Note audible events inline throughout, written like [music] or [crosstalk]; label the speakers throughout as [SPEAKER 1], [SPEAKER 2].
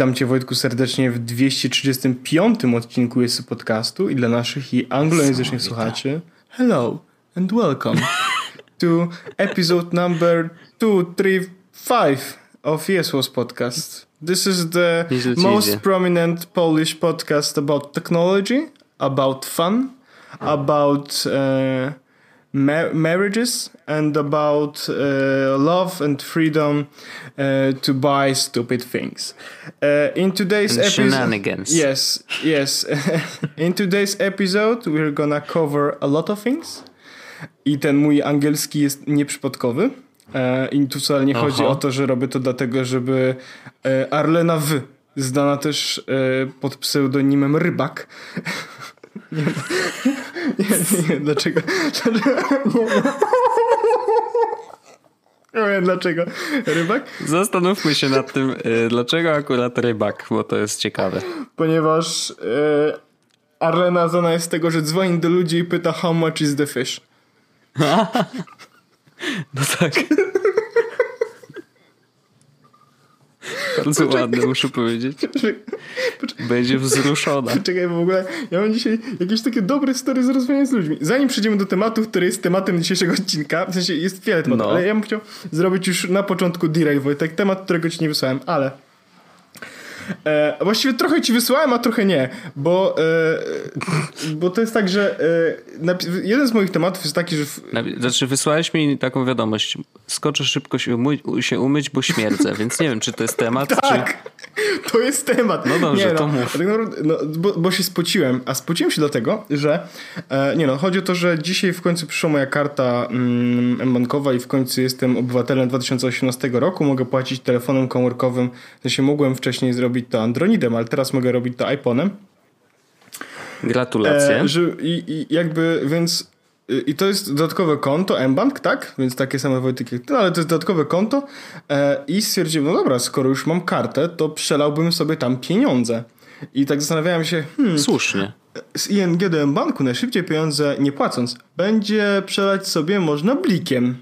[SPEAKER 1] Witam Cię Wojtku serdecznie w 235 odcinku jest podcastu i dla naszych i anglojęzycznych słuchaczy. hello and welcome [laughs] to episode number 235 of Jesłos podcast. This is the most prominent Polish podcast about technology, about fun, about uh, ma- marriages and about uh, love and freedom uh, to buy stupid things. Uh, in today's episode,
[SPEAKER 2] shenanigans.
[SPEAKER 1] Yes, yes. [laughs] in today's episode, we're gonna cover a lot of things. I ten mój angielski jest nieprzypadkowy. E, I tu wcale nie chodzi o to, że robię to dlatego, żeby e, Arlena W. Znana też e, pod pseudonimem Rybak. [laughs] Nie, nie, nie, dlaczego? Nie wiem dlaczego. Rybak?
[SPEAKER 2] Zastanówmy się nad tym, dlaczego akurat rybak, bo to jest ciekawe.
[SPEAKER 1] Ponieważ Arlena znana jest z tego, że dzwoni do ludzi i pyta how much is the fish. [laughs]
[SPEAKER 2] No tak. Bardzo Poczekaj. ładne, muszę powiedzieć. Będzie wzruszona.
[SPEAKER 1] Czekaj, w ogóle ja mam dzisiaj jakieś takie dobre story z rozmawiania z ludźmi. Zanim przejdziemy do tematu, który jest tematem dzisiejszego odcinka, w sensie jest wiele tematów, no. ale ja bym chciał zrobić już na początku direct, Wojtek, temat, którego ci nie wysłałem, ale E, właściwie trochę ci wysłałem, a trochę nie, bo, e, bo to jest tak, że e, jeden z moich tematów jest taki, że... W...
[SPEAKER 2] Znaczy wysłałeś mi taką wiadomość, skoczę szybko się, umyć, się umyć, bo śmierdzę, więc nie wiem, czy to jest temat, [laughs]
[SPEAKER 1] tak,
[SPEAKER 2] czy...
[SPEAKER 1] to jest temat.
[SPEAKER 2] No dobrze,
[SPEAKER 1] nie,
[SPEAKER 2] to
[SPEAKER 1] no,
[SPEAKER 2] mów.
[SPEAKER 1] Tak no, bo, bo, się spociłem, a spociłem się dlatego, że e, nie no, chodzi o to, że dzisiaj w końcu przyszła moja karta mm, bankowa i w końcu jestem obywatelem 2018 roku, mogę płacić telefonem komórkowym, w sensie mogłem wcześniej zrobić robić to Androidem, ale teraz mogę robić to iPhone'em.
[SPEAKER 2] Gratulacje.
[SPEAKER 1] E, że, i, I jakby, więc i to jest dodatkowe konto, mBank, tak? Więc takie same Wojtek jak ty, ale to jest dodatkowe konto e, i stwierdziłem, no dobra, skoro już mam kartę, to przelałbym sobie tam pieniądze. I tak zastanawiałem się, hmm,
[SPEAKER 2] Słusznie.
[SPEAKER 1] Z ING do mBanku najszybciej pieniądze nie płacąc, będzie przelać sobie można blikiem.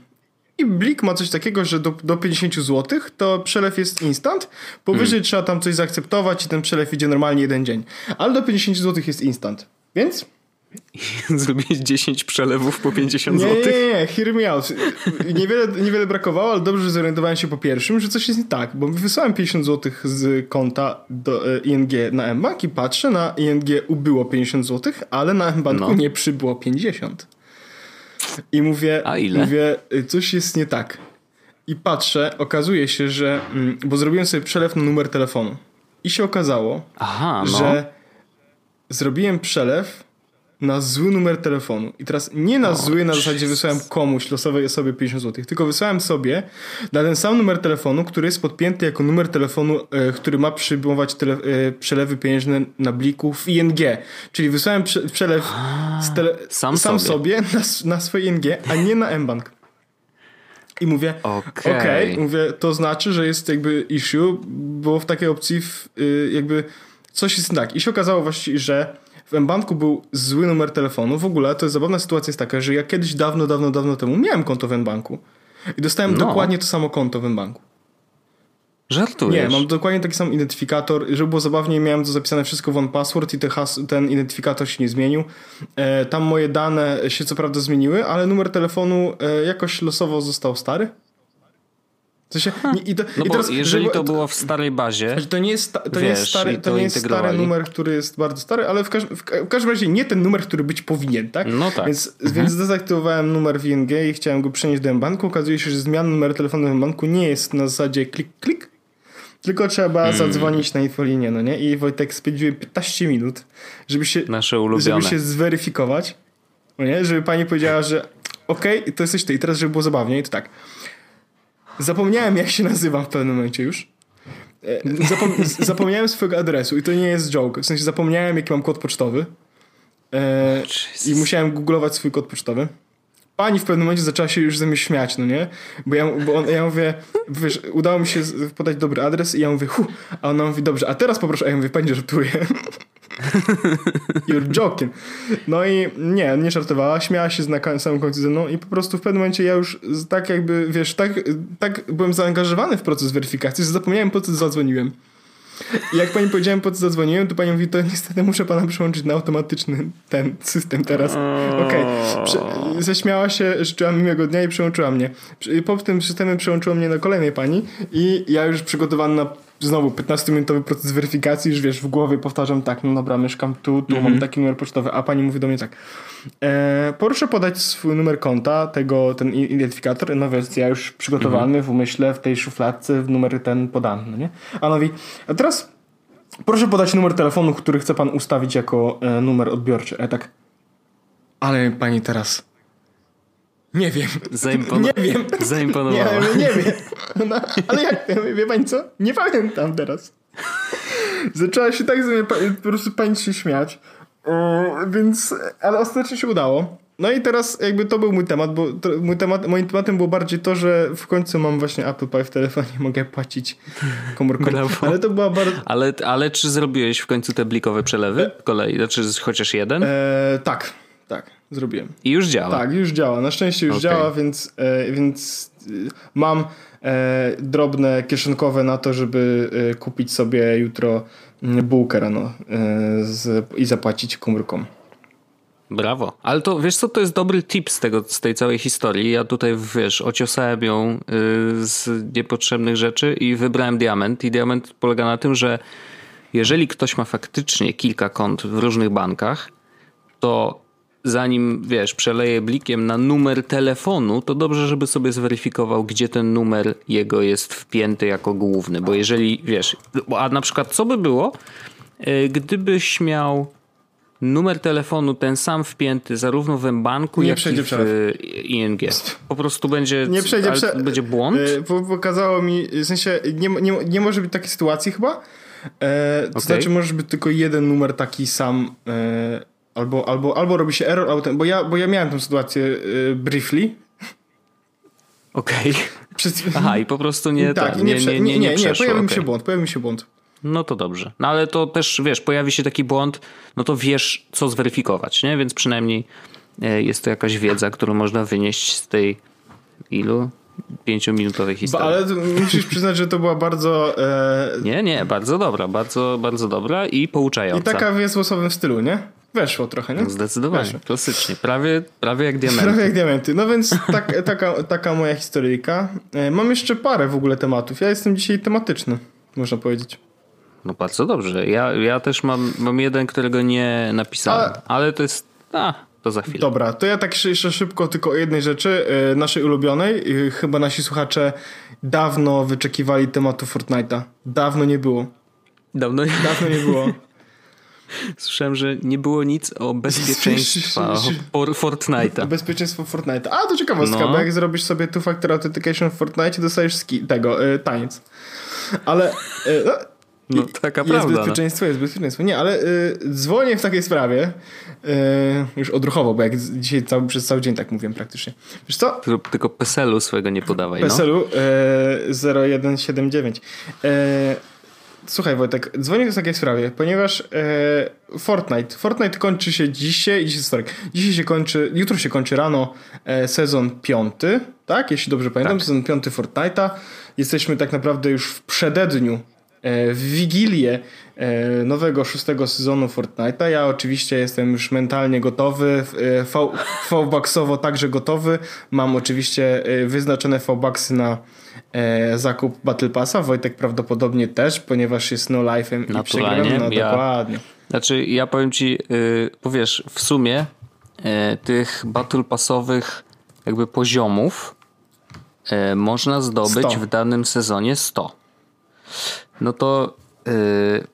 [SPEAKER 1] I Blik ma coś takiego, że do, do 50 zł to przelew jest instant. Powyżej hmm. trzeba tam coś zaakceptować i ten przelew idzie normalnie jeden dzień. Ale do 50 zł jest instant. Więc [laughs]
[SPEAKER 2] Zrobić 10 przelewów po 50
[SPEAKER 1] zł?
[SPEAKER 2] Nie,
[SPEAKER 1] nie, nie, hear me out. Niewiele, niewiele brakowało, ale dobrze, że zorientowałem się po pierwszym, że coś jest nie tak, bo wysłałem 50 zł z konta do e, ING na mBank i patrzę, na ING ubyło 50 zł, ale na mBanku no. nie przybyło 50. I mówię,
[SPEAKER 2] A ile?
[SPEAKER 1] mówię, y, coś jest nie tak. I patrzę, okazuje się, że, mm, bo zrobiłem sobie przelew na numer telefonu. I się okazało,
[SPEAKER 2] Aha, no.
[SPEAKER 1] że zrobiłem przelew na zły numer telefonu. I teraz nie na zły, na zasadzie wysłałem komuś losowej osobie 50 zł, tylko wysłałem sobie na ten sam numer telefonu, który jest podpięty jako numer telefonu, e, który ma przyjmować tele, e, przelewy pieniężne na bliku w ING. Czyli wysłałem prze, przelew tele,
[SPEAKER 2] sam,
[SPEAKER 1] sam,
[SPEAKER 2] sobie,
[SPEAKER 1] sobie na, na swoje ING, a nie na mBank. I mówię, okej, okay. okay. mówię, to znaczy, że jest jakby issue, bo w takiej opcji w, y, jakby coś jest tak. I się okazało właściwie, że w mBanku był zły numer telefonu. W ogóle to jest zabawna sytuacja jest taka, że ja kiedyś dawno, dawno, dawno temu miałem konto w mBanku i dostałem no. dokładnie to samo konto w mBanku.
[SPEAKER 2] Żartujesz?
[SPEAKER 1] Nie, mam dokładnie taki sam identyfikator. Żeby było zabawniej, miałem to zapisane wszystko w OnePassword i ten identyfikator się nie zmienił. E, tam moje dane się co prawda zmieniły, ale numer telefonu e, jakoś losowo został stary.
[SPEAKER 2] To się, i to, no i teraz, jeżeli żeby, to było w starej bazie.
[SPEAKER 1] To nie jest, to wiesz, nie jest, stary, to nie jest stary numer, który jest bardzo stary, ale w, każdym, w, każdym razie nie ten numer, który być powinien, tak?
[SPEAKER 2] No tak.
[SPEAKER 1] Więc, mhm. więc dezaktywowałem numer w ING i chciałem go przenieść do banku. Okazuje się, że zmiana numeru telefonu w banku nie jest na zasadzie klik, klik, tylko trzeba hmm. zadzwonić na infolinię, no nie? I Wojtek spędziłem 15 minut, żeby się,
[SPEAKER 2] Nasze ulubione.
[SPEAKER 1] żeby się zweryfikować, no nie? Żeby pani powiedziała, że okej, okay, to jesteś ty. I teraz, żeby było zabawniej, to tak Zapomniałem, jak się nazywam w pewnym momencie już. E, zapom zapomniałem swojego adresu i to nie jest joke. W sensie zapomniałem, jaki mam kod pocztowy. E, I musiałem googlować swój kod pocztowy. Pani w pewnym momencie zaczęła się już ze mnie śmiać, no nie? Bo ja, bo on, ja mówię, wiesz, udało mi się podać dobry adres i ja mówię, hu, a ona mówi, dobrze, a teraz poproszę, a ja mówię, pani żartuje. [laughs] You're joking. No i nie, nie żartowała, śmiała się na samym końcu ze mną i po prostu w pewnym momencie ja już tak jakby, wiesz, tak, tak byłem zaangażowany w proces weryfikacji, że zapomniałem po co zadzwoniłem. I jak pani powiedziałem, po co zadzwoniłem, to pani mówi, to niestety muszę pana przełączyć na automatyczny ten system teraz. Okej. Okay. Zaśmiała się, życzyła mi miłego dnia i przełączyła mnie. Po tym systemem przełączyła mnie na kolejnej pani i ja już przygotowany na znowu 15-minutowy proces weryfikacji, już wiesz, w głowie powtarzam tak, no dobra, mieszkam tu, tu mam mhm. taki numer pocztowy, a pani mówi do mnie tak, e, proszę podać swój numer konta, tego, ten identyfikator, no więc ja już przygotowany -hmm. w umyśle, w tej szufladce, w numer ten podany, no nie? A mówi, a teraz proszę podać numer telefonu, który chce pan ustawić jako e, numer odbiorczy. E tak, ale pani teraz nie wiem.
[SPEAKER 2] Zaimpono-
[SPEAKER 1] nie wiem.
[SPEAKER 2] Zaimponowała.
[SPEAKER 1] Nie, nie wiem. No, ale jak, wie pani co? Nie pamiętam teraz. Zaczęła się tak ze mnie po prostu pani się śmiać. więc, ale ostatecznie się udało. No i teraz jakby to był mój temat, bo to, mój temat, moim tematem było bardziej to, że w końcu mam właśnie Apple Pay w telefonie, [laughs] mogę płacić komórką. Ale to była bardzo...
[SPEAKER 2] Ale, ale czy zrobiłeś w końcu te blikowe przelewy kolei? Znaczy chociaż jeden?
[SPEAKER 1] E, tak. Zrobiłem.
[SPEAKER 2] I już działa.
[SPEAKER 1] Tak, już działa. Na szczęście już okay. działa, więc, e, więc e, mam e, drobne kieszonkowe na to, żeby e, kupić sobie jutro bułkę rano e, z, i zapłacić komórką.
[SPEAKER 2] Brawo. Ale to wiesz co, to jest dobry tip z, tego, z tej całej historii. Ja tutaj, wiesz, ociosałem ją y, z niepotrzebnych rzeczy i wybrałem diament. I diament polega na tym, że jeżeli ktoś ma faktycznie kilka kont w różnych bankach, to zanim wiesz, przeleje blikiem na numer telefonu, to dobrze, żeby sobie zweryfikował, gdzie ten numer jego jest wpięty jako główny. Bo jeżeli wiesz, a na przykład co by było, e, gdybyś miał numer telefonu ten sam wpięty zarówno w banku, jak i w e, ING. Po prostu będzie,
[SPEAKER 1] nie przejdzie prze...
[SPEAKER 2] będzie błąd.
[SPEAKER 1] Yy, pokazało mi, w sensie nie, nie, nie może być takiej sytuacji chyba. E, to okay. znaczy może być tylko jeden numer taki sam e, Albo, albo, albo robi się error, albo ten, bo, ja, bo ja miałem tę sytuację y, briefly.
[SPEAKER 2] Okej. Okay. Aha, i po prostu nie
[SPEAKER 1] Tak,
[SPEAKER 2] nie, nie, nie,
[SPEAKER 1] nie, nie, nie, pojawił okay. mi się błąd, pojawił mi się błąd.
[SPEAKER 2] No to dobrze. No ale to też, wiesz, pojawi się taki błąd, no to wiesz, co zweryfikować, nie? Więc przynajmniej e, jest to jakaś wiedza, którą można wynieść z tej ilu? pięciominutowej historii.
[SPEAKER 1] ale musisz przyznać, że to była bardzo... E...
[SPEAKER 2] Nie, nie, bardzo dobra, bardzo, bardzo dobra i pouczająca.
[SPEAKER 1] I taka w losowym stylu, nie? Weszło trochę, nie?
[SPEAKER 2] Zdecydowanie, Weszło. klasycznie. Prawie, prawie jak diamenty.
[SPEAKER 1] Prawie jak diamenty. No więc tak, [laughs] taka, taka moja historyjka. E, mam jeszcze parę w ogóle tematów. Ja jestem dzisiaj tematyczny, można powiedzieć.
[SPEAKER 2] No bardzo dobrze. Ja, ja też mam, mam jeden, którego nie napisałem, A... ale to jest... A, to za chwilę.
[SPEAKER 1] Dobra, to ja tak jeszcze szybko tylko o jednej rzeczy, e, naszej ulubionej. E, chyba nasi słuchacze dawno wyczekiwali tematu Fortnite'a. Dawno nie było.
[SPEAKER 2] Dawno,
[SPEAKER 1] dawno nie było. [laughs] [laughs]
[SPEAKER 2] Słyszałem, że nie było nic o [laughs] bezpieczeństwa Fortnite'a.
[SPEAKER 1] Bezpieczeństwo Fortnite'a. A, to ciekawostka, no. bo jak zrobisz sobie two-factor authentication w Fortnite, dostajesz ski, tego, y, taniec. Ale... Y,
[SPEAKER 2] no, [laughs] no taka
[SPEAKER 1] jest
[SPEAKER 2] prawda.
[SPEAKER 1] Jest no. bezpieczeństwo, no. jest bezpieczeństwo. Nie, ale y, dzwonię w takiej sprawie, y, już odruchowo, bo jak dzisiaj cały, przez cały dzień tak mówiłem praktycznie. Wiesz co?
[SPEAKER 2] Tylko, tylko PESEL-u swojego nie podawaj,
[SPEAKER 1] PESEL-u y, 0179. Słuchaj Wojtek, dzwonię w takiej sprawie, ponieważ e, Fortnite, Fortnite kończy się dzisiaj, dzisiaj wtorek, dzisiaj się kończy, jutro się kończy rano e, sezon piąty, tak? Jeśli dobrze pamiętam, tak. sezon piąty Fortnite'a. Jesteśmy tak naprawdę już w przededniu, w wigilię e, nowego szóstego sezonu Fortnite'a. Ja oczywiście jestem już mentalnie gotowy, e, V-Bucksowo także gotowy. Mam oczywiście e, wyznaczone V-Bucksy na e, zakup Battle Passa. Wojtek prawdopodobnie też, ponieważ jest no life'em i przegrałem. No ja, dokładnie.
[SPEAKER 2] Znaczy ja powiem ci, yy, powiesz, w sumie yy, tych Battle Passowych jakby poziomów yy, można zdobyć 100. w danym sezonie 100. No to yy,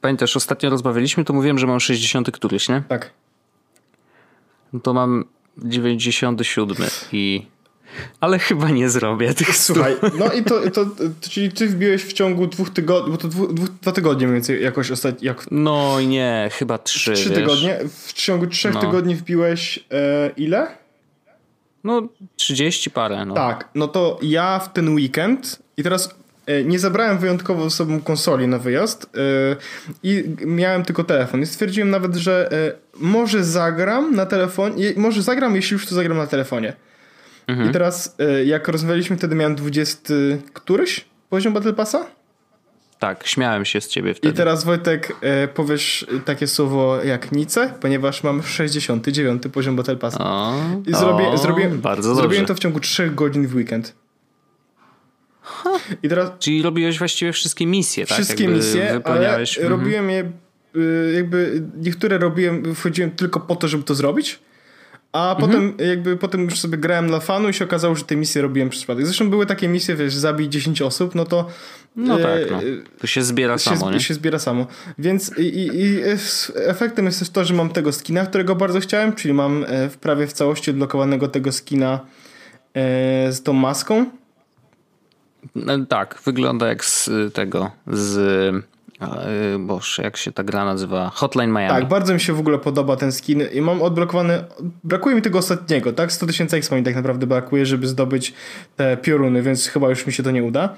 [SPEAKER 2] pamiętasz, ostatnio rozmawialiśmy, to mówiłem, że mam 60 któryś, nie?
[SPEAKER 1] Tak.
[SPEAKER 2] No to mam 97 i ale chyba nie zrobię tych
[SPEAKER 1] Słuchaj, no i to, to, to, czyli ty wbiłeś w ciągu dwóch tygodni, bo to dwu, dwu, dwa tygodnie mniej więcej jakoś ostatnio. Jak...
[SPEAKER 2] No nie, chyba trzy.
[SPEAKER 1] Trzy wiesz? tygodnie. W ciągu trzech no. tygodni wbiłeś e, ile?
[SPEAKER 2] No 30 parę. No.
[SPEAKER 1] Tak, no to ja w ten weekend i teraz nie zabrałem wyjątkowo ze sobą konsoli na wyjazd e, i miałem tylko telefon. I stwierdziłem nawet, że e, może zagram na telefonie, może zagram, jeśli już to zagram na telefonie. Mhm. I teraz, jak rozmawialiśmy, wtedy miałem 20 któryś poziom Battle Passa?
[SPEAKER 2] Tak, śmiałem się z ciebie wtedy.
[SPEAKER 1] I teraz Wojtek e, powiesz takie słowo jak Nice, ponieważ mam 69 poziom Battle Pass.
[SPEAKER 2] O,
[SPEAKER 1] I zrobię,
[SPEAKER 2] o,
[SPEAKER 1] zrobiłem,
[SPEAKER 2] bardzo
[SPEAKER 1] zrobiłem
[SPEAKER 2] dobrze.
[SPEAKER 1] to w ciągu 3 godzin w weekend. I teraz
[SPEAKER 2] Czyli robiłeś właściwie wszystkie misje, tak?
[SPEAKER 1] wszystkie
[SPEAKER 2] Jakby
[SPEAKER 1] misje, ale
[SPEAKER 2] wypełniałeś. Mhm.
[SPEAKER 1] robiłem je y, jakby niektóre robiłem, wchodziłem tylko po to, żeby to zrobić. A
[SPEAKER 2] Mhm.
[SPEAKER 1] potem jakby potem już sobie grałem dla fanu i się okazało, że te misje robiłem przez przypadek. Zresztą były takie misje, wiesz, zabij 10 osób, no to
[SPEAKER 2] No
[SPEAKER 1] e,
[SPEAKER 2] tak, no. To się zbiera
[SPEAKER 1] się,
[SPEAKER 2] samo, nie?
[SPEAKER 1] się zbiera samo. Więc i, i, i efektem jest też to, że mam tego skina, którego bardzo chciałem, czyli mam e, w prawie w całości odblokowanego tego skina e, z tą maską.
[SPEAKER 2] No, tak, wygląda jak z y, tego, z... y, Boże, jak się ta gra nazywa? Hotline Miami.
[SPEAKER 1] Tak, bardzo mi się w ogóle podoba ten skin i mam odblokowany, brakuje mi tego ostatniego, tak? 100 tysięcy expa mi tak naprawdę brakuje, żeby zdobyć te pioruny, więc chyba już mi się to nie uda.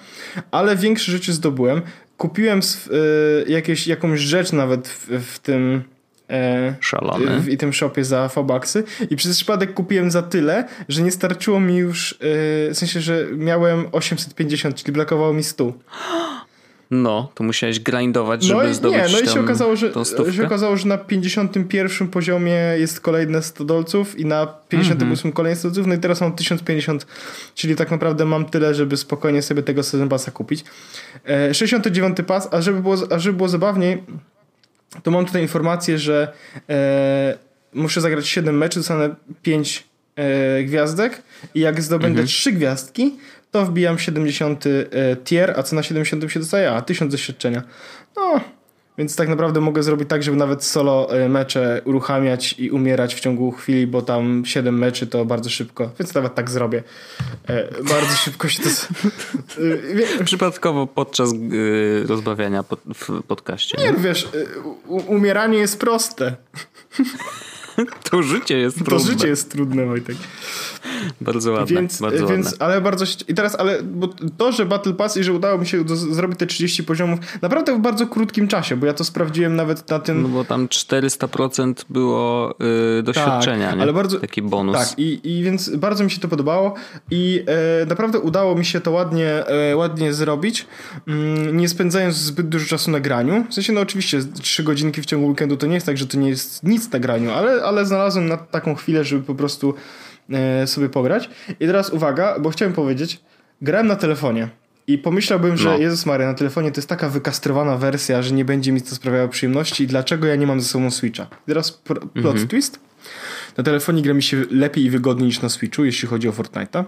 [SPEAKER 1] Ale większe rzeczy zdobyłem. Kupiłem y, jakieś, jakąś rzecz nawet w, w tym... E,
[SPEAKER 2] Szalony.
[SPEAKER 1] w, i tym shopie za fobaksy i przez przypadek kupiłem za tyle, że nie starczyło mi już, yy, w sensie, że miałem 850, czyli brakowało mi 100.
[SPEAKER 2] No, to musiałeś grindować, żeby
[SPEAKER 1] No i
[SPEAKER 2] zdobyć
[SPEAKER 1] nie, no i się okazało, że, się okazało, że na 51 poziomie jest kolejne 100 dolców i na 58
[SPEAKER 2] Mhm.
[SPEAKER 1] kolejne 100 dolców, no i teraz mam 1050, czyli tak naprawdę mam tyle, żeby spokojnie sobie tego Season Passa kupić. E, 69 pas, a żeby było, a żeby było zabawniej, to mam tutaj informację, że e, muszę zagrać 7 meczy, dostanę 5 e, gwiazdek i jak zdobędę
[SPEAKER 2] Mhm.
[SPEAKER 1] 3 gwiazdki, to wbijam 70 e, tier, a co na 70 się dostaje? A, 1000 doświadczenia. No, więc tak naprawdę mogę zrobić tak, żeby nawet solo e, mecze uruchamiać i umierać w ciągu chwili, bo tam 7 meczy to bardzo szybko, więc nawet tak zrobię. E, bardzo [laughs] szybko się to... e,
[SPEAKER 2] Przypadkowo podczas rozmawiania pod, w podcaście.
[SPEAKER 1] Nie, wiesz, e, u, umieranie jest proste. [laughs]
[SPEAKER 2] To życie jest
[SPEAKER 1] To
[SPEAKER 2] trudne.
[SPEAKER 1] życie jest trudne, Wojtek.
[SPEAKER 2] Bardzo ładne,
[SPEAKER 1] Więc,
[SPEAKER 2] bardzo
[SPEAKER 1] więc
[SPEAKER 2] ładne.
[SPEAKER 1] ale bardzo. I teraz, ale bo to, że Battle Pass i że udało mi się do, zrobić te 30 poziomów naprawdę w bardzo krótkim czasie, bo ja to sprawdziłem nawet na tym.
[SPEAKER 2] No bo tam 400% było y, doświadczenia,
[SPEAKER 1] Tak,
[SPEAKER 2] nie?
[SPEAKER 1] ale bardzo-
[SPEAKER 2] Taki bonus.
[SPEAKER 1] Tak, i, i więc bardzo mi się to podobało i e, naprawdę udało mi się to ładnie, e, ładnie zrobić, mm, nie spędzając zbyt dużo czasu na graniu. W sensie, no oczywiście, 3 godzinki w ciągu weekendu to nie jest tak, że to nie jest nic na graniu, ale, ale znalazłem na taką chwilę, żeby po prostu e, sobie pograć. I teraz uwaga, bo chciałem powiedzieć, grałem na telefonie. I pomyślałbym, że
[SPEAKER 2] No.
[SPEAKER 1] Jezus Maria, na telefonie to jest taka wykastrowana wersja, że nie będzie mi to sprawiało przyjemności i dlaczego ja nie mam ze sobą Switcha. I teraz plot twist. Na telefonie gra mi się lepiej i wygodniej niż na Switchu, jeśli chodzi o Fortnite'a.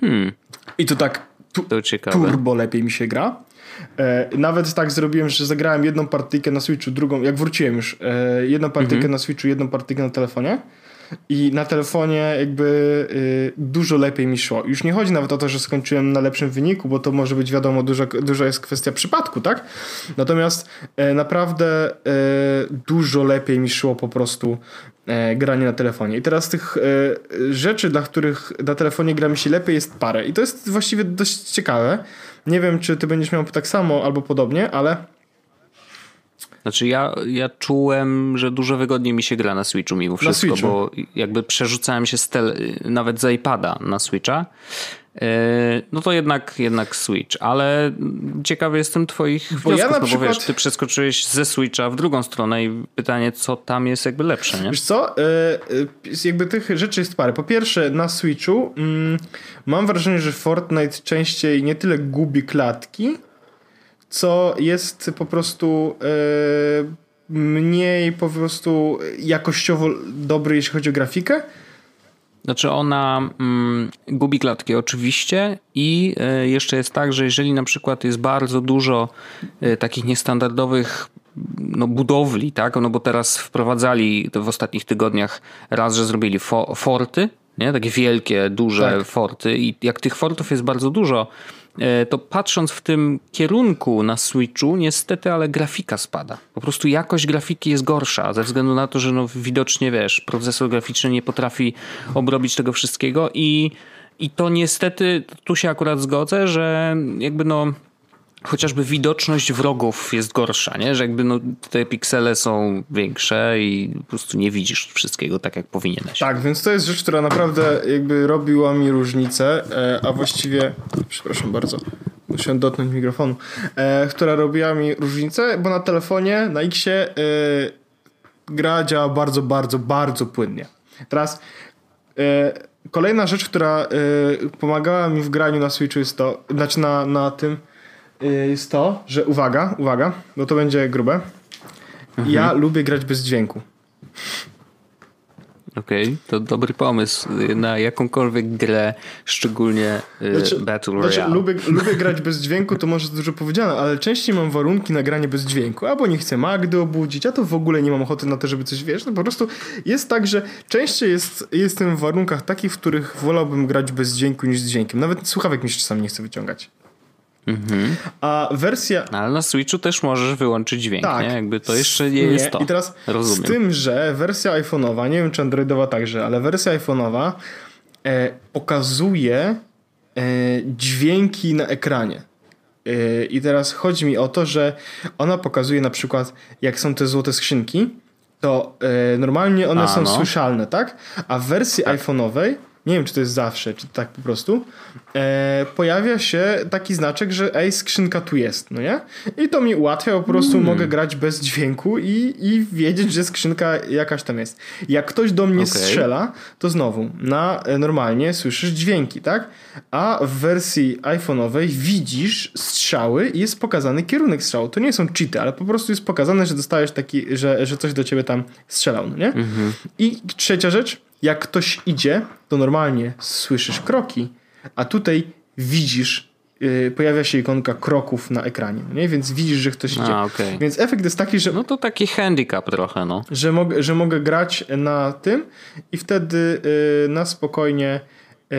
[SPEAKER 2] Hmm,
[SPEAKER 1] I to tak tu,
[SPEAKER 2] to
[SPEAKER 1] turbo lepiej mi się gra. E, nawet tak zrobiłem, że zagrałem jedną partyjkę na Switchu, drugą, jak wróciłem już, e, jedną partyjkę
[SPEAKER 2] Mhm.
[SPEAKER 1] na Switchu, jedną partyjkę na telefonie. I na telefonie jakby y, dużo lepiej mi szło. Już nie chodzi nawet o to, że skończyłem na lepszym wyniku, bo to może być wiadomo, dużo, dużo jest kwestia przypadku, tak? Natomiast e, naprawdę e, dużo lepiej mi szło po prostu e, granie na telefonie. I teraz tych e, rzeczy, dla których na telefonie gra mi się lepiej jest parę. I to jest właściwie dość ciekawe. Nie wiem, czy ty będziesz miał tak samo albo podobnie, ale
[SPEAKER 2] Znaczy ja, ja czułem, że dużo wygodniej mi się gra na Switchu mimo wszystko, bo jakby przerzucałem się z tel- nawet z iPada na Switcha. Yy, No to jednak, jednak Switch, ale ciekawy jestem twoich
[SPEAKER 1] Bo ja
[SPEAKER 2] wniosków, no bo
[SPEAKER 1] przykład-
[SPEAKER 2] wiesz, ty przeskoczyłeś ze Switcha w drugą stronę i pytanie, co tam jest jakby lepsze, nie?
[SPEAKER 1] Wiesz co, e, e, jakby tych rzeczy jest parę. Po pierwsze, na Switchu mm, mam wrażenie, że Fortnite częściej nie tyle gubi klatki, co jest po prostu e, mniej po prostu jakościowo dobry, jeśli chodzi o grafikę.
[SPEAKER 2] Znaczy ona mm, gubi klatki oczywiście i e, jeszcze jest tak, że jeżeli na przykład jest bardzo dużo e, takich niestandardowych no, budowli, tak? No bo teraz wprowadzali w ostatnich tygodniach raz, że zrobili fo- forty, nie? takie wielkie, duże
[SPEAKER 1] Tak.
[SPEAKER 2] forty i jak tych fortów jest bardzo dużo, to patrząc w tym kierunku na Switchu, niestety, ale grafika spada. Po prostu jakość grafiki jest gorsza, ze względu na to, że no widocznie, wiesz, procesor graficzny nie potrafi obrobić tego wszystkiego i, i to niestety, tu się akurat zgodzę, że jakby no chociażby widoczność wrogów jest gorsza, nie? Że jakby no, te piksele są większe i po prostu nie widzisz wszystkiego tak, jak powinieneś.
[SPEAKER 1] Tak, więc to jest rzecz, która naprawdę jakby robiła mi różnicę, e, a właściwie, przepraszam bardzo, musiałem dotknąć mikrofonu, e, która robiła mi różnicę, bo na telefonie, na Xie e, gra działa bardzo, bardzo, bardzo płynnie. Teraz kolejna rzecz, która pomagała mi w graniu na Switchu jest to, znaczy na, na tym jest to, że uwaga, uwaga, bo to będzie grube. Ja lubię grać bez dźwięku.
[SPEAKER 2] Okej, okay, to dobry pomysł na jakąkolwiek grę, szczególnie y, znaczy, Battle Royale. Znaczy,
[SPEAKER 1] lubię, [laughs] lubię grać bez dźwięku, to może dużo powiedziane, ale częściej mam warunki na granie bez dźwięku. Albo nie chcę Magdy obudzić, a to w ogóle nie mam ochoty na to, żeby coś, wiesz, no po prostu jest tak, że częściej jest, jestem w warunkach takich, w których wolałbym grać bez dźwięku niż z dźwiękiem. Nawet słuchawek mi się czasami nie chce wyciągać. Mhm. A wersja.
[SPEAKER 2] No, ale na Switchu też możesz wyłączyć dźwięk, tak. nie? Jakby to jeszcze nie, nie. jest to.
[SPEAKER 1] I teraz Rozumiem. z tym, że wersja iPhone'owa, nie wiem czy Androidowa także, ale wersja iPhone'owa e, pokazuje e, dźwięki na ekranie. E, I teraz chodzi mi o to, że ona pokazuje na przykład, jak są te złote skrzynki, to e, normalnie one A, są no. słyszalne, tak? A w wersji tak. iPhone'owej nie wiem czy to jest zawsze, czy tak po prostu, e, pojawia się taki znaczek, że ej, skrzynka tu jest, no nie? I to mi ułatwia, po prostu mm. mogę grać bez dźwięku i, i wiedzieć, że skrzynka jakaś tam jest. Jak ktoś do mnie okay. strzela, to znowu, na e, normalnie słyszysz dźwięki, tak? A w wersji iPhone'owej widzisz strzały i jest pokazany kierunek strzału. To nie są cheaty, ale po prostu jest pokazane, że dostajesz taki, że, że coś do ciebie tam strzelał, no nie? Mm -hmm. I trzecia rzecz, jak ktoś idzie, to normalnie słyszysz kroki, a tutaj widzisz, yy, pojawia się ikonka kroków na ekranie, nie? więc widzisz, że ktoś idzie. A, okay. Więc efekt jest taki, że.
[SPEAKER 2] No to taki handicap trochę, no.
[SPEAKER 1] Że, mogę, że mogę grać na tym i wtedy yy, na spokojnie yy,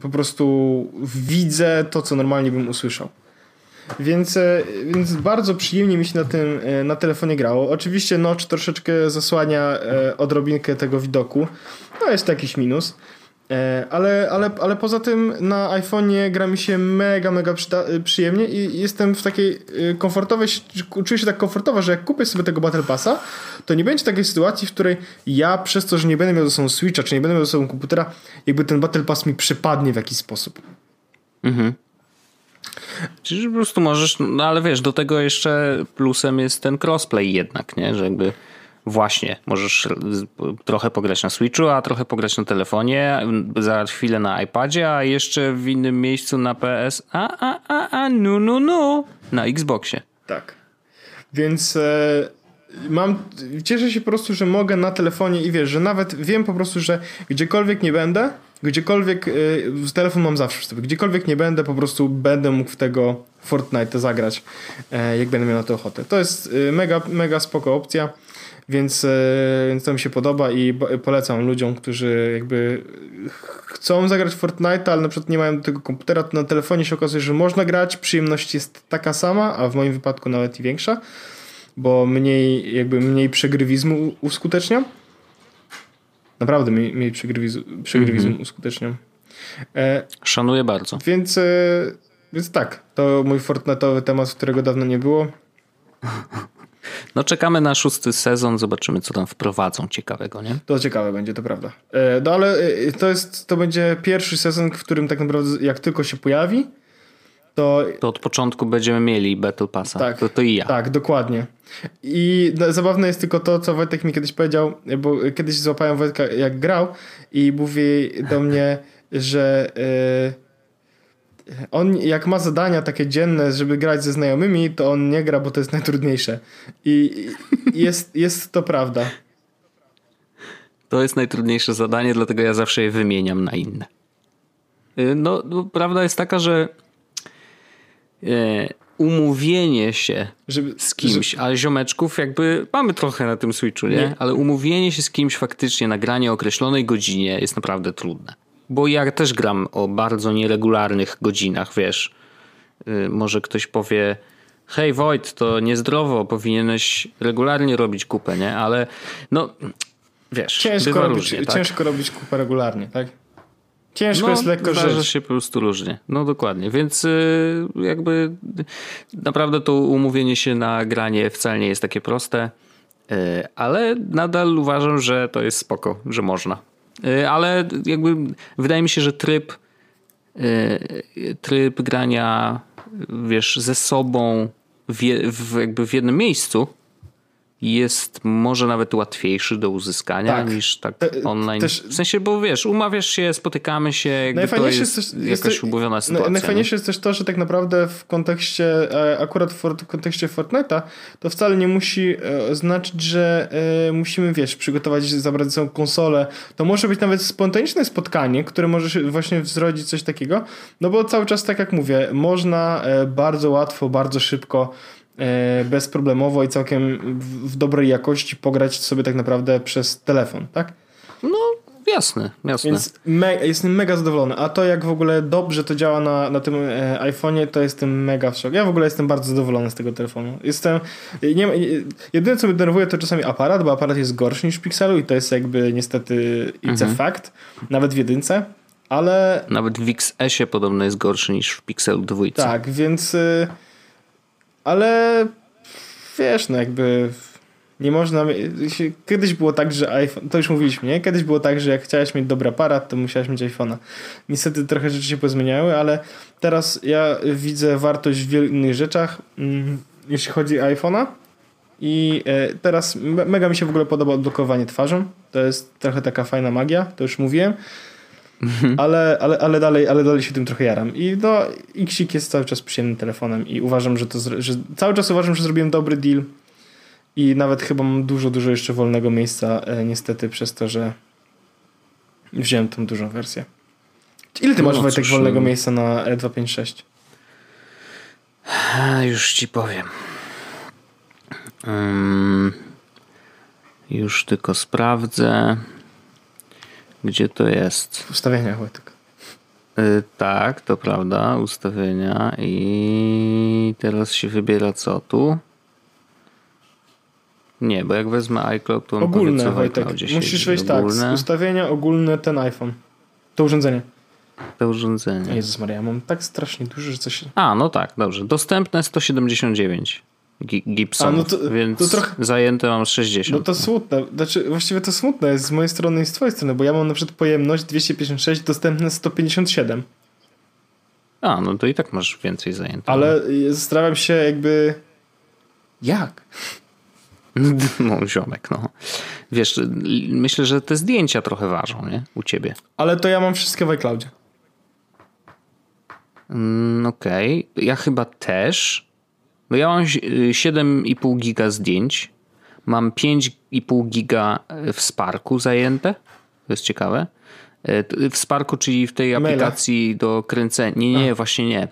[SPEAKER 1] po prostu widzę to, co normalnie bym usłyszał. Więc, e, więc bardzo przyjemnie mi się na tym e, na telefonie grało. Oczywiście notch troszeczkę zasłania e, odrobinkę tego widoku. To jest to jakiś minus. Ale, ale, ale poza tym na iPhone'ie gra mi się mega, mega przyjemnie i jestem w takiej komfortowej, czuję się tak komfortowo, że jak kupię sobie tego Battle Passa, to nie będzie takiej sytuacji, w której ja przez to, że nie będę miał ze sobą Switcha, czy nie będę miał ze sobą komputera, jakby ten Battle Pass mi przypadnie w jakiś sposób. Mhm.
[SPEAKER 2] Czyli po prostu możesz, no ale wiesz, do tego jeszcze plusem jest ten crossplay jednak, nie? Że jakby właśnie możesz trochę pograć na Switchu, a trochę pograć na telefonie, za chwilę na iPadzie, a jeszcze w innym miejscu na PS, a, a, a, a, no, no, no, na Xboxie.
[SPEAKER 1] Tak. Więc e, mam, cieszę się po prostu, że mogę na telefonie i wiesz, że nawet wiem po prostu, że gdziekolwiek nie będę, gdziekolwiek, y, telefon mam zawsze sobie, gdziekolwiek nie będę, po prostu będę mógł w tego Fortnite zagrać, e, jak będę miał na to ochotę. To jest y, mega, mega spoko opcja, więc, e, więc to mi się podoba i polecam ludziom, którzy jakby chcą zagrać Fortnite, ale na przykład nie mają do tego komputera, to na telefonie się okazuje, że można grać, przyjemność jest taka sama, a w moim wypadku nawet i większa, bo mniej, jakby mniej przegrywizmu uskutecznia. Naprawdę mniej, mniej przegrywizm mm -hmm. uskuteczniam.
[SPEAKER 2] E, Szanuję bardzo.
[SPEAKER 1] Więc, e, więc tak, to mój Fortnite'owy temat, którego dawno nie było.
[SPEAKER 2] No czekamy na szósty sezon, zobaczymy co tam wprowadzą ciekawego, nie?
[SPEAKER 1] To ciekawe będzie, to prawda. E, no ale e, to jest, to będzie pierwszy sezon, w którym tak naprawdę jak tylko się pojawi, to...
[SPEAKER 2] To od początku będziemy mieli Battle Passa. Tak, to, to i ja.
[SPEAKER 1] Tak, dokładnie. I zabawne jest tylko to, co Wojtek mi kiedyś powiedział, bo kiedyś złapałem Wojtka jak grał i mówi do mnie, [laughs] że yy, on jak ma zadania takie dzienne, żeby grać ze znajomymi, to on nie gra, bo to jest najtrudniejsze. I jest, [laughs] jest to prawda.
[SPEAKER 2] To jest najtrudniejsze zadanie, dlatego ja zawsze je wymieniam na inne. Y, no, no prawda jest taka, że E, umówienie się żeby, z kimś, żeby... ale ziomeczków jakby mamy trochę na tym Switchu, nie? nie? Ale umówienie się z kimś faktycznie, nagranie o określonej godzinie jest naprawdę trudne. Bo ja też gram o bardzo nieregularnych godzinach, wiesz. Y, może ktoś powie, hej Wojt, to niezdrowo, powinieneś regularnie robić kupę, nie? Ale no, wiesz,
[SPEAKER 1] ciężko, robić, różnie, tak? ciężko robić kupę regularnie, tak? Ciężko no, jest lekko
[SPEAKER 2] żyć. się po prostu różnie. No dokładnie. Więc y, jakby naprawdę to umówienie się na granie wcale nie jest takie proste. Y, ale nadal uważam, że to jest spoko, że można. Y, ale jakby wydaje mi się, że tryb tryb grania, wiesz, ze sobą w, w, jakby w jednym miejscu jest może nawet łatwiejszy do uzyskania tak. niż tak online. Też, w sensie, bo wiesz, umawiasz się, spotykamy się, jakby to jest, jest też, jakaś jest, umówiona sytuacja.
[SPEAKER 1] Najfajniejsze jest też to, że tak naprawdę w kontekście, e, akurat w kontekście Fortnite'a, to wcale nie musi e, znaczyć, że e, musimy, wiesz, przygotować, zabrać sobie konsolę. To może być nawet spontaniczne spotkanie, które może właśnie zrodzić coś takiego, no bo cały czas, tak jak mówię, można bardzo łatwo, bardzo szybko E, bezproblemowo i całkiem w dobrej jakości pograć sobie tak naprawdę przez telefon, tak?
[SPEAKER 2] No, jasne, jasne.
[SPEAKER 1] Więc me jestem mega zadowolony. A to jak w ogóle dobrze to działa na, na tym e, iPhone'ie, to jestem mega w szoku. Ja w ogóle jestem bardzo zadowolony z tego telefonu. Jestem, nie, jedyne co mnie denerwuje to czasami aparat, bo aparat jest gorszy niż w Pixelu i to jest jakby niestety it's mhm. a fact, nawet w jedynce. Ale...
[SPEAKER 2] Nawet w XS-ie podobno jest gorszy niż w Pixelu 2.
[SPEAKER 1] Tak, więc... Y ale wiesz, no jakby nie można. Kiedyś było tak, że iPhone. To już mówiliśmy, nie? Kiedyś było tak, że jak chciałeś mieć dobry aparat, to musiałeś mieć iPhone'a. Niestety trochę rzeczy się pozmieniały, ale teraz ja widzę wartość w wielu innych rzeczach, mm, jeśli chodzi o iPhone'a. I e, teraz mega mi się w ogóle podoba odblokowanie twarzą. To jest trochę taka fajna magia, to już mówiłem. Mhm. ale, ale, ale, dalej, ale dalej się tym trochę jaram. I no, Xik jest cały czas przyjemnym telefonem i uważam, że to, że cały czas uważam, że zrobiłem dobry deal i nawet chyba mam dużo, dużo jeszcze wolnego miejsca e, niestety przez to, że wziąłem tą dużą wersję. Ile ty no, masz no, Wojtek wolnego no. miejsca na E256?
[SPEAKER 2] Już ci powiem. Um, już tylko sprawdzę. Gdzie to jest?
[SPEAKER 1] W ustawieniach Wojtek.
[SPEAKER 2] Yy, tak, to prawda, ustawienia i teraz się wybiera co tu? Nie, bo jak wezmę iCloud, to on
[SPEAKER 1] ogólne powie, Wojtek. Musisz wejść tak, ustawienia ogólne ten iPhone. To urządzenie.
[SPEAKER 2] To urządzenie.
[SPEAKER 1] Jezus Maria, ja mam tak strasznie dużo, że coś...
[SPEAKER 2] A, no tak, dobrze. Dostępne 179. Gibson, no to, więc to trochę, zajęte mam 60.
[SPEAKER 1] No to smutne, znaczy właściwie to smutne jest z mojej strony i z twojej strony, bo ja mam na przykład pojemność 256, dostępne 157.
[SPEAKER 2] A, no to i tak masz więcej zajęte.
[SPEAKER 1] Ale zastanawiam się jakby jak? [laughs]
[SPEAKER 2] No ziomek, no. Wiesz, myślę, że te zdjęcia trochę ważą, nie? U ciebie.
[SPEAKER 1] Ale to ja mam wszystkie w iCloudzie.
[SPEAKER 2] Mm, Okej. Okay. Ja chyba też, no ja mam 7,5 giga zdjęć, mam 5,5 giga w Sparku zajęte, to jest ciekawe. E, w Sparku, czyli w tej aplikacji do kręcenia. Nie, nie, A. właśnie nie.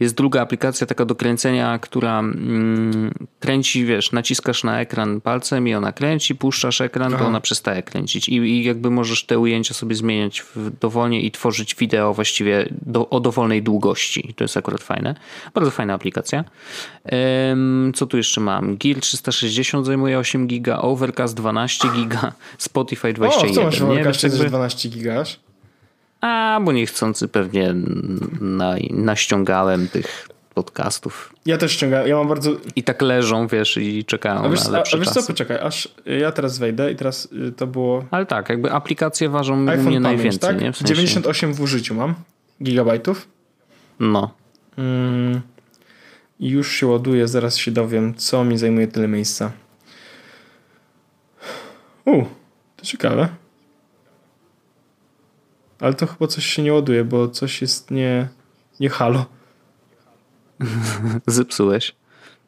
[SPEAKER 2] Jest druga aplikacja taka do kręcenia, która mm, kręci, wiesz, naciskasz na ekran palcem i ona kręci, puszczasz ekran, Aha. to ona przestaje kręcić. I, I, jakby możesz te ujęcia sobie zmieniać w dowolnie i tworzyć wideo właściwie do, o dowolnej długości. To jest akurat fajne. Bardzo fajna aplikacja. Um, co tu jeszcze mam? Gear 360 zajmuje 8 giga, Overcast 12 giga, Spotify 21. O, co
[SPEAKER 1] masz w Overcastie 12 giga?
[SPEAKER 2] A, bo niechcący pewnie na, naściągałem tych podcastów.
[SPEAKER 1] Ja też ściągałem, ja mam bardzo...
[SPEAKER 2] I tak leżą, wiesz, i czekają a wiesz, na lepsze
[SPEAKER 1] A, a wiesz co, poczekaj, aż ja teraz wejdę i teraz y, to było...
[SPEAKER 2] Ale tak, jakby aplikacje ważą mnie pamięć, najwięcej, tak? nie? W
[SPEAKER 1] sensie... 98 w użyciu mam, gigabajtów.
[SPEAKER 2] No.
[SPEAKER 1] Mm, już się ładuje, zaraz się dowiem, co mi zajmuje tyle miejsca. U, to ciekawe. Ale to chyba coś się nie ładuje, bo coś jest nie, nie halo. [laughs]
[SPEAKER 2] Zepsułeś.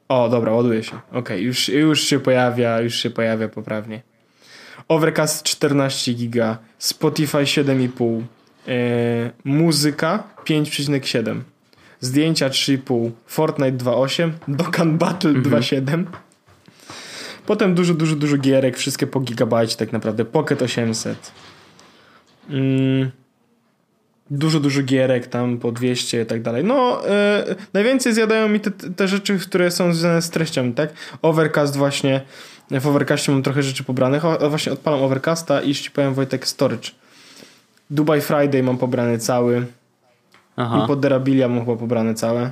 [SPEAKER 1] O, dobra, ładuje się. Okej, okay, już, już się pojawia, już się pojawia poprawnie. Overcast 14 giga, Spotify 7,5, yy, muzyka 5,7, zdjęcia 3,5, Fortnite 2,8, Dokkan Battle mhm. 2,7. Potem dużo, dużo, dużo gierek, wszystkie po gigabajcie tak naprawdę. Pocket 800. Mm dużo, dużo gierek tam po 200 i tak dalej. No, yy, najwięcej zjadają mi te, te rzeczy, które są związane z treścią, tak? Overcast właśnie, w Overcastie mam trochę rzeczy pobranych, o, właśnie odpalam Overcasta i ci powiem Wojtek Storage. Dubai Friday mam pobrany cały. Aha. I Poderabilia mam chyba pobrane całe.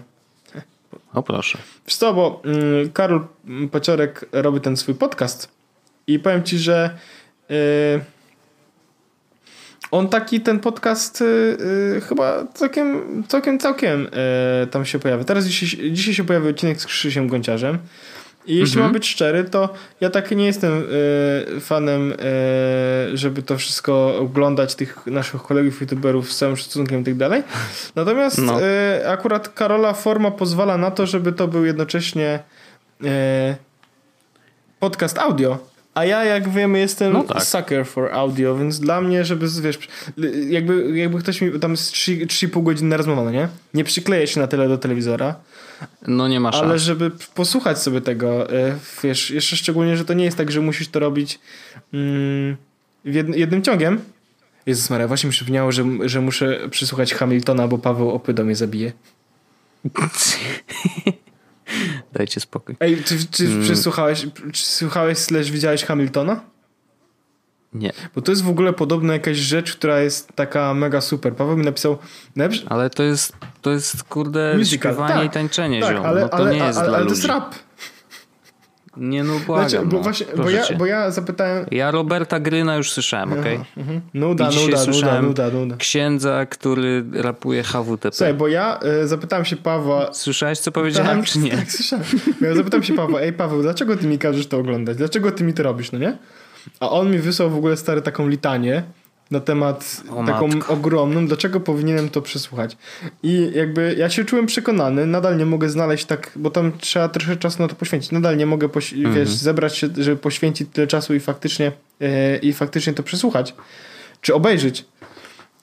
[SPEAKER 2] O proszę.
[SPEAKER 1] Wiesz co, bo yy, Karol Paciorek robi ten swój podcast i powiem ci, że yy, on taki, ten podcast y, y, chyba całkiem, całkiem, całkiem y, tam się pojawia. Teraz dzisiaj, dzisiaj się pojawił odcinek z Krzysiem Gonciarzem. I jeśli
[SPEAKER 2] Mhm.
[SPEAKER 1] mam być szczery, to ja tak nie jestem y, fanem, y, żeby to wszystko oglądać, tych naszych kolegów youtuberów z całym szacunkiem i tak dalej. Natomiast
[SPEAKER 2] No.
[SPEAKER 1] y, akurat Karola forma pozwala na to, żeby to był jednocześnie podcast audio. A ja, jak wiemy, jestem
[SPEAKER 2] No tak.
[SPEAKER 1] sucker for audio, więc dla mnie, żeby, wiesz, jakby, jakby ktoś mi, tam jest 3 3,5 godzinna rozmowa, no nie? Nie przykleję się na tyle do telewizora,
[SPEAKER 2] No nie ma szans.
[SPEAKER 1] ale żeby posłuchać sobie tego, e, wiesz, jeszcze szczególnie, że to nie jest tak, że musisz to robić mm, jednym ciągiem. Jezus Maria, właśnie mi przypomniało, że, że muszę przysłuchać Hamiltona, bo Paweł Opydo mnie zabije. [laughs]
[SPEAKER 2] Dajcie spokój.
[SPEAKER 1] Ej, czy, czy
[SPEAKER 2] Mm.
[SPEAKER 1] przesłuchałeś, czy słuchałeś slash widziałeś Hamiltona?
[SPEAKER 2] Nie.
[SPEAKER 1] Bo to jest w ogóle podobno jakaś rzecz, która jest taka mega super. Paweł mi napisał, najlepszy,
[SPEAKER 2] Ale to jest, to jest kurde,
[SPEAKER 1] Musical,
[SPEAKER 2] śpiewanie
[SPEAKER 1] tak,
[SPEAKER 2] i tańczenie,
[SPEAKER 1] tak,
[SPEAKER 2] ziom.
[SPEAKER 1] ale,
[SPEAKER 2] no to
[SPEAKER 1] ale,
[SPEAKER 2] nie jest
[SPEAKER 1] ale,
[SPEAKER 2] dla
[SPEAKER 1] ale to
[SPEAKER 2] ludzi.
[SPEAKER 1] jest rap.
[SPEAKER 2] Nie no, błagam.
[SPEAKER 1] Znaczy, bo
[SPEAKER 2] no.
[SPEAKER 1] właśnie, bo ja, bo ja zapytałem,
[SPEAKER 2] Ja Roberta Gryna już słyszałem, okej?
[SPEAKER 1] Mhm. Nuda, nuda, nuda, nuda, nuda.
[SPEAKER 2] Księdza, który rapuje HWTP.
[SPEAKER 1] Słuchaj, bo ja y, zapytałem się Pawła...
[SPEAKER 2] Słyszałeś, co powiedziałem,
[SPEAKER 1] tak,
[SPEAKER 2] czy nie?
[SPEAKER 1] Tak, słyszałem. Bo Ja zapytałem się Pawła, ej Paweł, dlaczego ty mi każesz to oglądać? Dlaczego ty mi to robisz, no nie? A on mi wysłał w ogóle stary taką litanię na temat
[SPEAKER 2] O
[SPEAKER 1] taką
[SPEAKER 2] matko.
[SPEAKER 1] ogromną, dlaczego powinienem to przesłuchać. I jakby ja się czułem przekonany, nadal nie mogę znaleźć tak, bo tam trzeba trochę czasu na to poświęcić. Nadal nie mogę poś-
[SPEAKER 2] Mhm.
[SPEAKER 1] wiesz, zebrać się, żeby poświęcić tyle czasu i faktycznie e, i faktycznie to przesłuchać. Czy obejrzeć.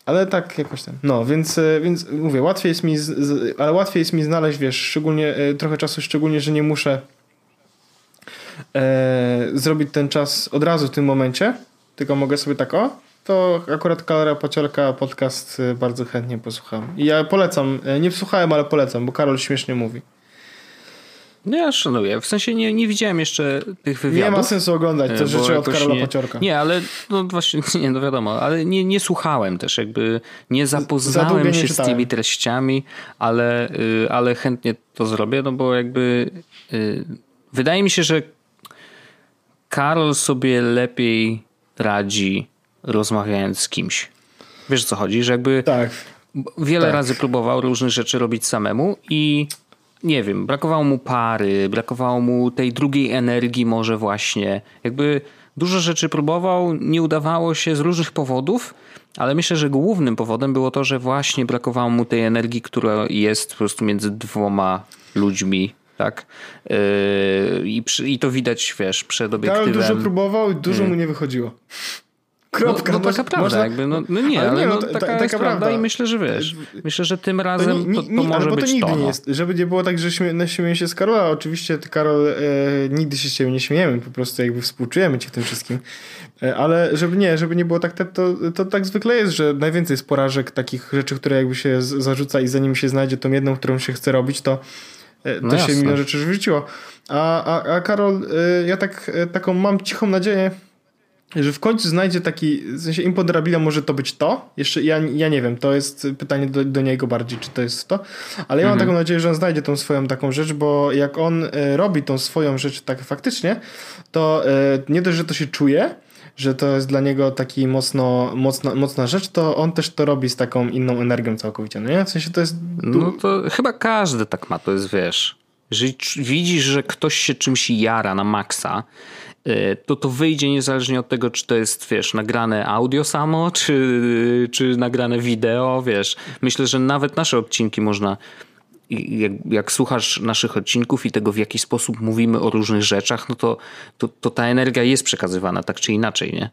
[SPEAKER 1] Ale tak jakoś tam. No, więc, e, więc mówię, łatwiej jest mi, z, z, ale łatwiej jest mi znaleźć, wiesz, szczególnie e, trochę czasu, szczególnie, że nie muszę e, zrobić ten czas od razu w tym momencie, tylko mogę sobie tak, o, to akurat Kalera Paciorka podcast e, bardzo chętnie posłucham. I ja polecam, e, nie słuchałem, ale polecam, bo Karol śmiesznie mówi.
[SPEAKER 2] No ja szanuję. W sensie nie, nie widziałem jeszcze tych wywiadów.
[SPEAKER 1] Nie ma sensu oglądać te rzeczy od Karola
[SPEAKER 2] nie,
[SPEAKER 1] Paciorka.
[SPEAKER 2] Nie, ale no właśnie, [laughs] nie, no wiadomo, ale nie, nie słuchałem też, jakby nie
[SPEAKER 1] za
[SPEAKER 2] zapoznałem
[SPEAKER 1] nie
[SPEAKER 2] się z tymi treściami, ale, y, ale chętnie to zrobię, no bo jakby y, wydaje mi się, że Karol sobie lepiej radzi rozmawiając z kimś. Wiesz o co chodzi, że jakby
[SPEAKER 1] Tak.
[SPEAKER 2] wiele
[SPEAKER 1] Tak.
[SPEAKER 2] razy próbował różnych rzeczy robić samemu i nie wiem, brakowało mu pary, brakowało mu tej drugiej energii może właśnie. Jakby dużo rzeczy próbował, nie udawało się z różnych powodów, ale myślę, że głównym powodem było to, że właśnie brakowało mu tej energii, która jest po prostu między dwoma ludźmi, tak? Yy, I, przy, I to widać, wiesz, przed
[SPEAKER 1] Karol
[SPEAKER 2] obiektywem.
[SPEAKER 1] dużo próbował i dużo mu nie wychodziło. Kropka.
[SPEAKER 2] No, no taka prawda,
[SPEAKER 1] można-
[SPEAKER 2] jakby, no, no nie,
[SPEAKER 1] Ale
[SPEAKER 2] ale,
[SPEAKER 1] nie, no,
[SPEAKER 2] no,
[SPEAKER 1] ta-
[SPEAKER 2] taka,
[SPEAKER 1] ta-
[SPEAKER 2] jest
[SPEAKER 1] taka
[SPEAKER 2] prawda.
[SPEAKER 1] prawda.
[SPEAKER 2] i myślę, że wiesz, myślę, że tym
[SPEAKER 1] To
[SPEAKER 2] razem
[SPEAKER 1] ni-
[SPEAKER 2] to,
[SPEAKER 1] ni-
[SPEAKER 2] to
[SPEAKER 1] ni-
[SPEAKER 2] może
[SPEAKER 1] ale bo
[SPEAKER 2] być
[SPEAKER 1] to nigdy
[SPEAKER 2] to.
[SPEAKER 1] nie
[SPEAKER 2] no.
[SPEAKER 1] jest, żeby nie było tak, że śmie, śmieję się z Karola. Oczywiście Karol, e, nigdy się z ciebie nie śmiejemy, po prostu jakby współczujemy ci w tym wszystkim. E, ale żeby nie, żeby nie było tak, to, to, to tak zwykle jest, że najwięcej jest porażek, takich rzeczy, które jakby się zarzuca i zanim się znajdzie tą jedną, którą się chce robić, to, e, to
[SPEAKER 2] No
[SPEAKER 1] się milion rzeczy wrzuciło. A, a, a Karol, e, ja tak, e, taką mam cichą nadzieję, że w końcu znajdzie taki, w sensie imponderabila może to być to, jeszcze ja, ja nie wiem, to jest pytanie do, do niego bardziej, czy to jest to, ale ja mam taką nadzieję, że on znajdzie tą swoją taką rzecz, bo jak on e, robi tą swoją rzecz tak faktycznie, to e, nie dość, że to się czuje, że to jest dla niego taki mocno, mocna, mocna rzecz, to on też to robi z taką inną energią całkowicie, no nie? W sensie to jest...
[SPEAKER 2] No to chyba każdy tak ma, to jest wiesz. Cz- widzisz, że ktoś się czymś jara na maksa, to to wyjdzie niezależnie od tego, czy to jest, wiesz, nagrane audio samo, [laughs] czy, czy nagrane wideo, wiesz. Myślę, że nawet nasze odcinki można, jak, jak słuchasz naszych odcinków i tego, w jaki sposób mówimy o różnych rzeczach, no to, to, to ta energia jest przekazywana tak czy inaczej, nie?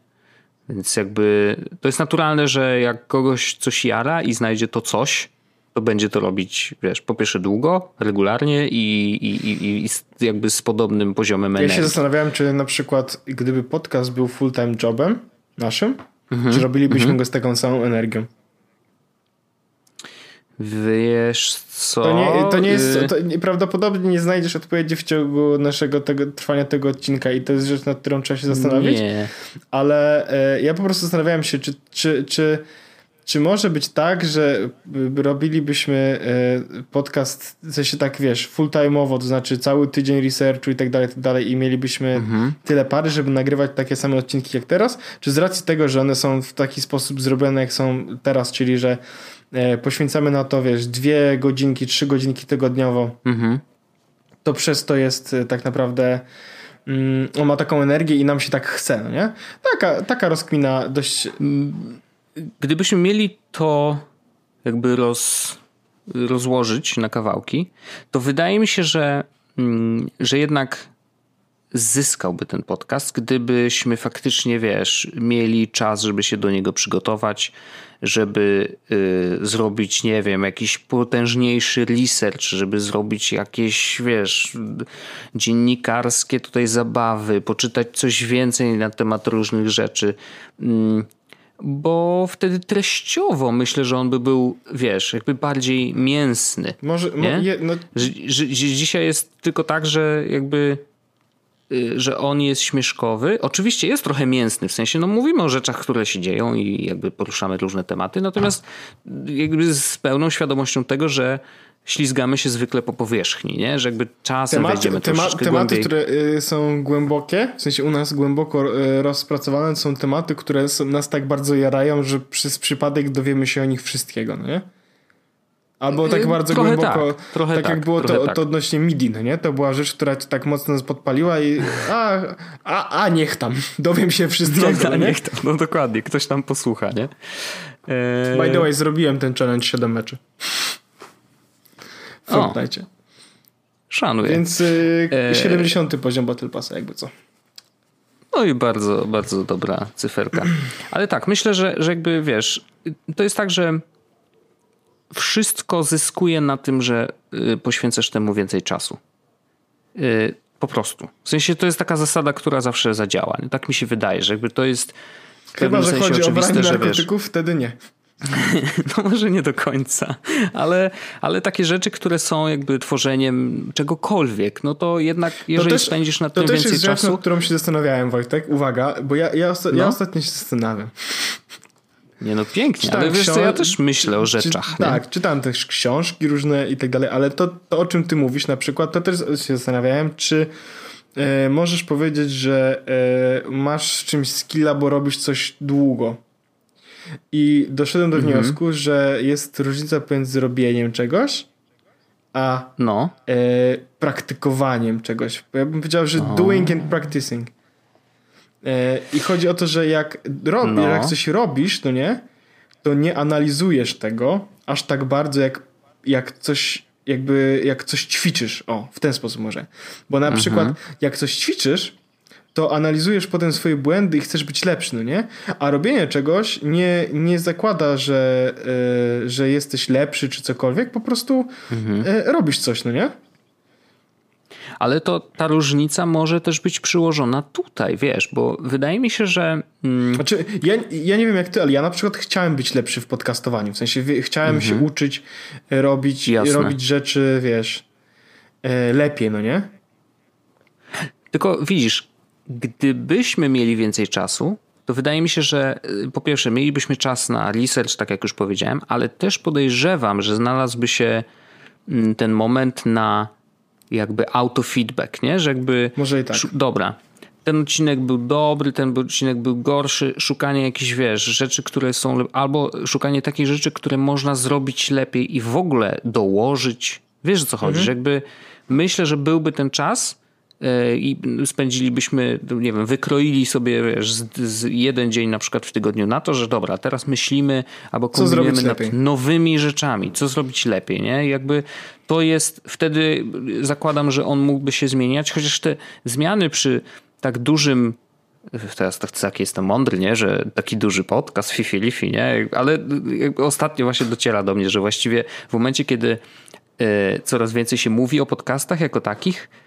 [SPEAKER 2] Więc jakby to jest naturalne, że jak kogoś coś jara i znajdzie to coś, to będzie to robić, wiesz, po pierwsze długo, regularnie i, i, i, i jakby z podobnym poziomem
[SPEAKER 1] Ja się
[SPEAKER 2] energii.
[SPEAKER 1] zastanawiałem, czy na przykład gdyby podcast był full-time jobem naszym,
[SPEAKER 2] Mhm.
[SPEAKER 1] czy robilibyśmy go z taką samą energią?
[SPEAKER 2] Wiesz co?
[SPEAKER 1] To nie, to nie jest,
[SPEAKER 2] Y,
[SPEAKER 1] to nie- prawdopodobnie nie znajdziesz odpowiedzi w ciągu naszego tego, trwania tego odcinka i to jest rzecz, nad którą trzeba się zastanowić.
[SPEAKER 2] Nie.
[SPEAKER 1] Ale e, ja po prostu zastanawiałem się, czy, czy, czy, czy może być tak, że robilibyśmy e, podcast, w sensie tak wiesz, full-time'owo, to znaczy cały tydzień researchu i tak dalej, tak dalej i mielibyśmy mhm. tyle pary, żeby nagrywać takie same odcinki jak teraz? Czy z racji tego, że one są w taki sposób zrobione, jak są teraz, czyli że e, poświęcamy na to, wiesz, dwie godzinki, trzy godzinki tygodniowo, mhm. to przez to jest e, tak naprawdę mm, on ma taką energię i nam się tak chce, no nie? Taka, taka rozkmina dość
[SPEAKER 2] Gdybyśmy mieli to jakby roz, rozłożyć na kawałki, to wydaje mi się, że, mm, że jednak zyskałby ten podcast, gdybyśmy faktycznie, wiesz, mieli czas, żeby się do niego przygotować, żeby y, zrobić, nie wiem, jakiś potężniejszy research, żeby zrobić jakieś, wiesz, dziennikarskie tutaj zabawy, poczytać coś więcej na temat różnych rzeczy. Y, bo wtedy treściowo myślę, że on by był, wiesz, jakby bardziej mięsny. Może, nie? Je, no... że, że, dzisiaj jest tylko tak, że jakby y, że on jest śmieszkowy. Oczywiście jest trochę mięsny, w sensie no mówimy o rzeczach, które się dzieją i jakby poruszamy różne tematy, natomiast jakby z pełną świadomością tego, że ślizgamy się zwykle po powierzchni, nie? że jakby czasem tematy, wejdziemy tema, troszeczkę
[SPEAKER 1] Tematy,
[SPEAKER 2] głębiej.
[SPEAKER 1] które y, są głębokie, w sensie u nas głęboko y, rozpracowane, są tematy, które są, nas tak bardzo jarają, że przez przypadek dowiemy się o nich wszystkiego, no nie? Albo tak y, bardzo trochę głęboko, tak, trochę tak, tak jak było to, tak. to odnośnie MIDI, no nie? To była rzecz, która ci tak mocno nas podpaliła i a, a, a niech tam, [laughs] dowiem się wszystkiego, no,
[SPEAKER 2] no niech tam, no dokładnie, ktoś tam posłucha, nie?
[SPEAKER 1] By the way, zrobiłem ten challenge 7 meczy. Fortnite.
[SPEAKER 2] Szanuję.
[SPEAKER 1] Więc y, 70 e... poziom Battle Passa, jakby co.
[SPEAKER 2] No i bardzo, bardzo dobra cyferka. Ale tak, myślę, że, że jakby wiesz, to jest tak, że wszystko zyskuje na tym, że y, poświęcasz temu więcej czasu. Y, po prostu. W sensie to jest taka zasada, która zawsze zadziała. Tak mi się wydaje, że jakby to jest.
[SPEAKER 1] Chyba, że chodzi o branie narkotyków, wtedy nie. [laughs]
[SPEAKER 2] No może nie do końca, ale, ale takie rzeczy, które są jakby tworzeniem czegokolwiek, no to jednak jeżeli to też, spędzisz na tym więcej czasu... To też jest rzecz, nad
[SPEAKER 1] którą się zastanawiałem, Wojtek. Uwaga, bo ja, ja, osta no. ja ostatnio się zastanawiam.
[SPEAKER 2] Nie no pięknie, czytałem ale wiesz co, ja też myślę o rzeczach.
[SPEAKER 1] Czy, tak, czytałem też książki różne i tak dalej, ale to, to o czym ty mówisz na przykład, to też się zastanawiałem, czy e, możesz powiedzieć, że e, masz czymś skilla, bo robisz coś długo. I doszedłem do mhm. wniosku, że jest różnica pomiędzy robieniem czegoś, a no. e, praktykowaniem czegoś. Ja bym powiedział, że o. doing and practicing. E, I chodzi o to, że jak, rob, no. jak coś robisz, no nie, to nie analizujesz tego aż tak bardzo, jak, jak coś jakby, jak coś ćwiczysz. O, w ten sposób może. Bo na mhm. przykład, jak coś ćwiczysz, to analizujesz potem swoje błędy i chcesz być lepszy, no nie? A robienie czegoś nie, nie zakłada, że, e, że jesteś lepszy czy cokolwiek, po prostu mhm. e, robisz coś, no nie?
[SPEAKER 2] Ale to ta różnica może też być przyłożona tutaj, wiesz, bo wydaje mi się, że.
[SPEAKER 1] Mm... Znaczy, ja, ja nie wiem jak ty, ale ja na przykład chciałem być lepszy w podcastowaniu. W sensie chciałem mhm. się uczyć, e, robić, robić rzeczy, wiesz, lepiej, no nie?
[SPEAKER 2] Tylko widzisz, Gdybyśmy mieli więcej czasu, to wydaje mi się, że y, po pierwsze mielibyśmy czas na research, tak jak już powiedziałem, ale też podejrzewam, że znalazłby się mm, ten moment na jakby autofeedback, nie? Że jakby...
[SPEAKER 1] Może i tak.
[SPEAKER 2] Dobra, ten odcinek był dobry, ten odcinek był gorszy, szukanie jakichś, wiesz, rzeczy, które są, albo szukanie takich rzeczy, które można zrobić lepiej i w ogóle dołożyć. Wiesz o co chodzi, mhm. że jakby myślę, że byłby ten czas, i spędzilibyśmy, nie wiem, wykroili sobie wiesz, z, z jeden dzień na przykład w tygodniu na to, że dobra, teraz myślimy albo kombinujemy nad nowymi rzeczami, co zrobić lepiej, nie? Jakby to jest, wtedy zakładam, że on mógłby się zmieniać, chociaż te zmiany przy tak dużym teraz tak, tak jestem mądry, nie? że taki duży podcast, Fifi Lifi, nie? ale ostatnio właśnie dociera do mnie, że właściwie w momencie, kiedy e, coraz więcej się mówi o podcastach jako takich, E,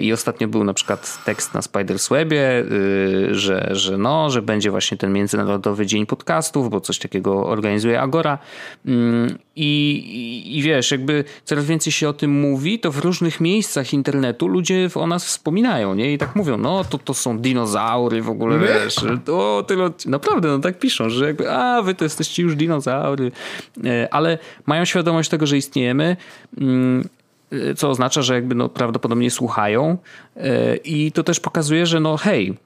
[SPEAKER 2] I ostatnio był na przykład tekst na Spiderswebie, y, że, że no, że będzie właśnie ten Międzynarodowy Dzień Podcastów, bo coś takiego organizuje Agora. Mm, I, i, wiesz, jakby coraz więcej się o tym mówi, to w różnych miejscach internetu ludzie o nas wspominają, nie? I tak mówią, no to, to są dinozaury w ogóle, My? wiesz. To tyle, naprawdę, no tak piszą, że jakby, a wy to jesteście już dinozaury. E, ale mają świadomość tego, że istniejemy mm, co oznacza, że jakby no prawdopodobnie słuchają y, i to też pokazuje, że no hej,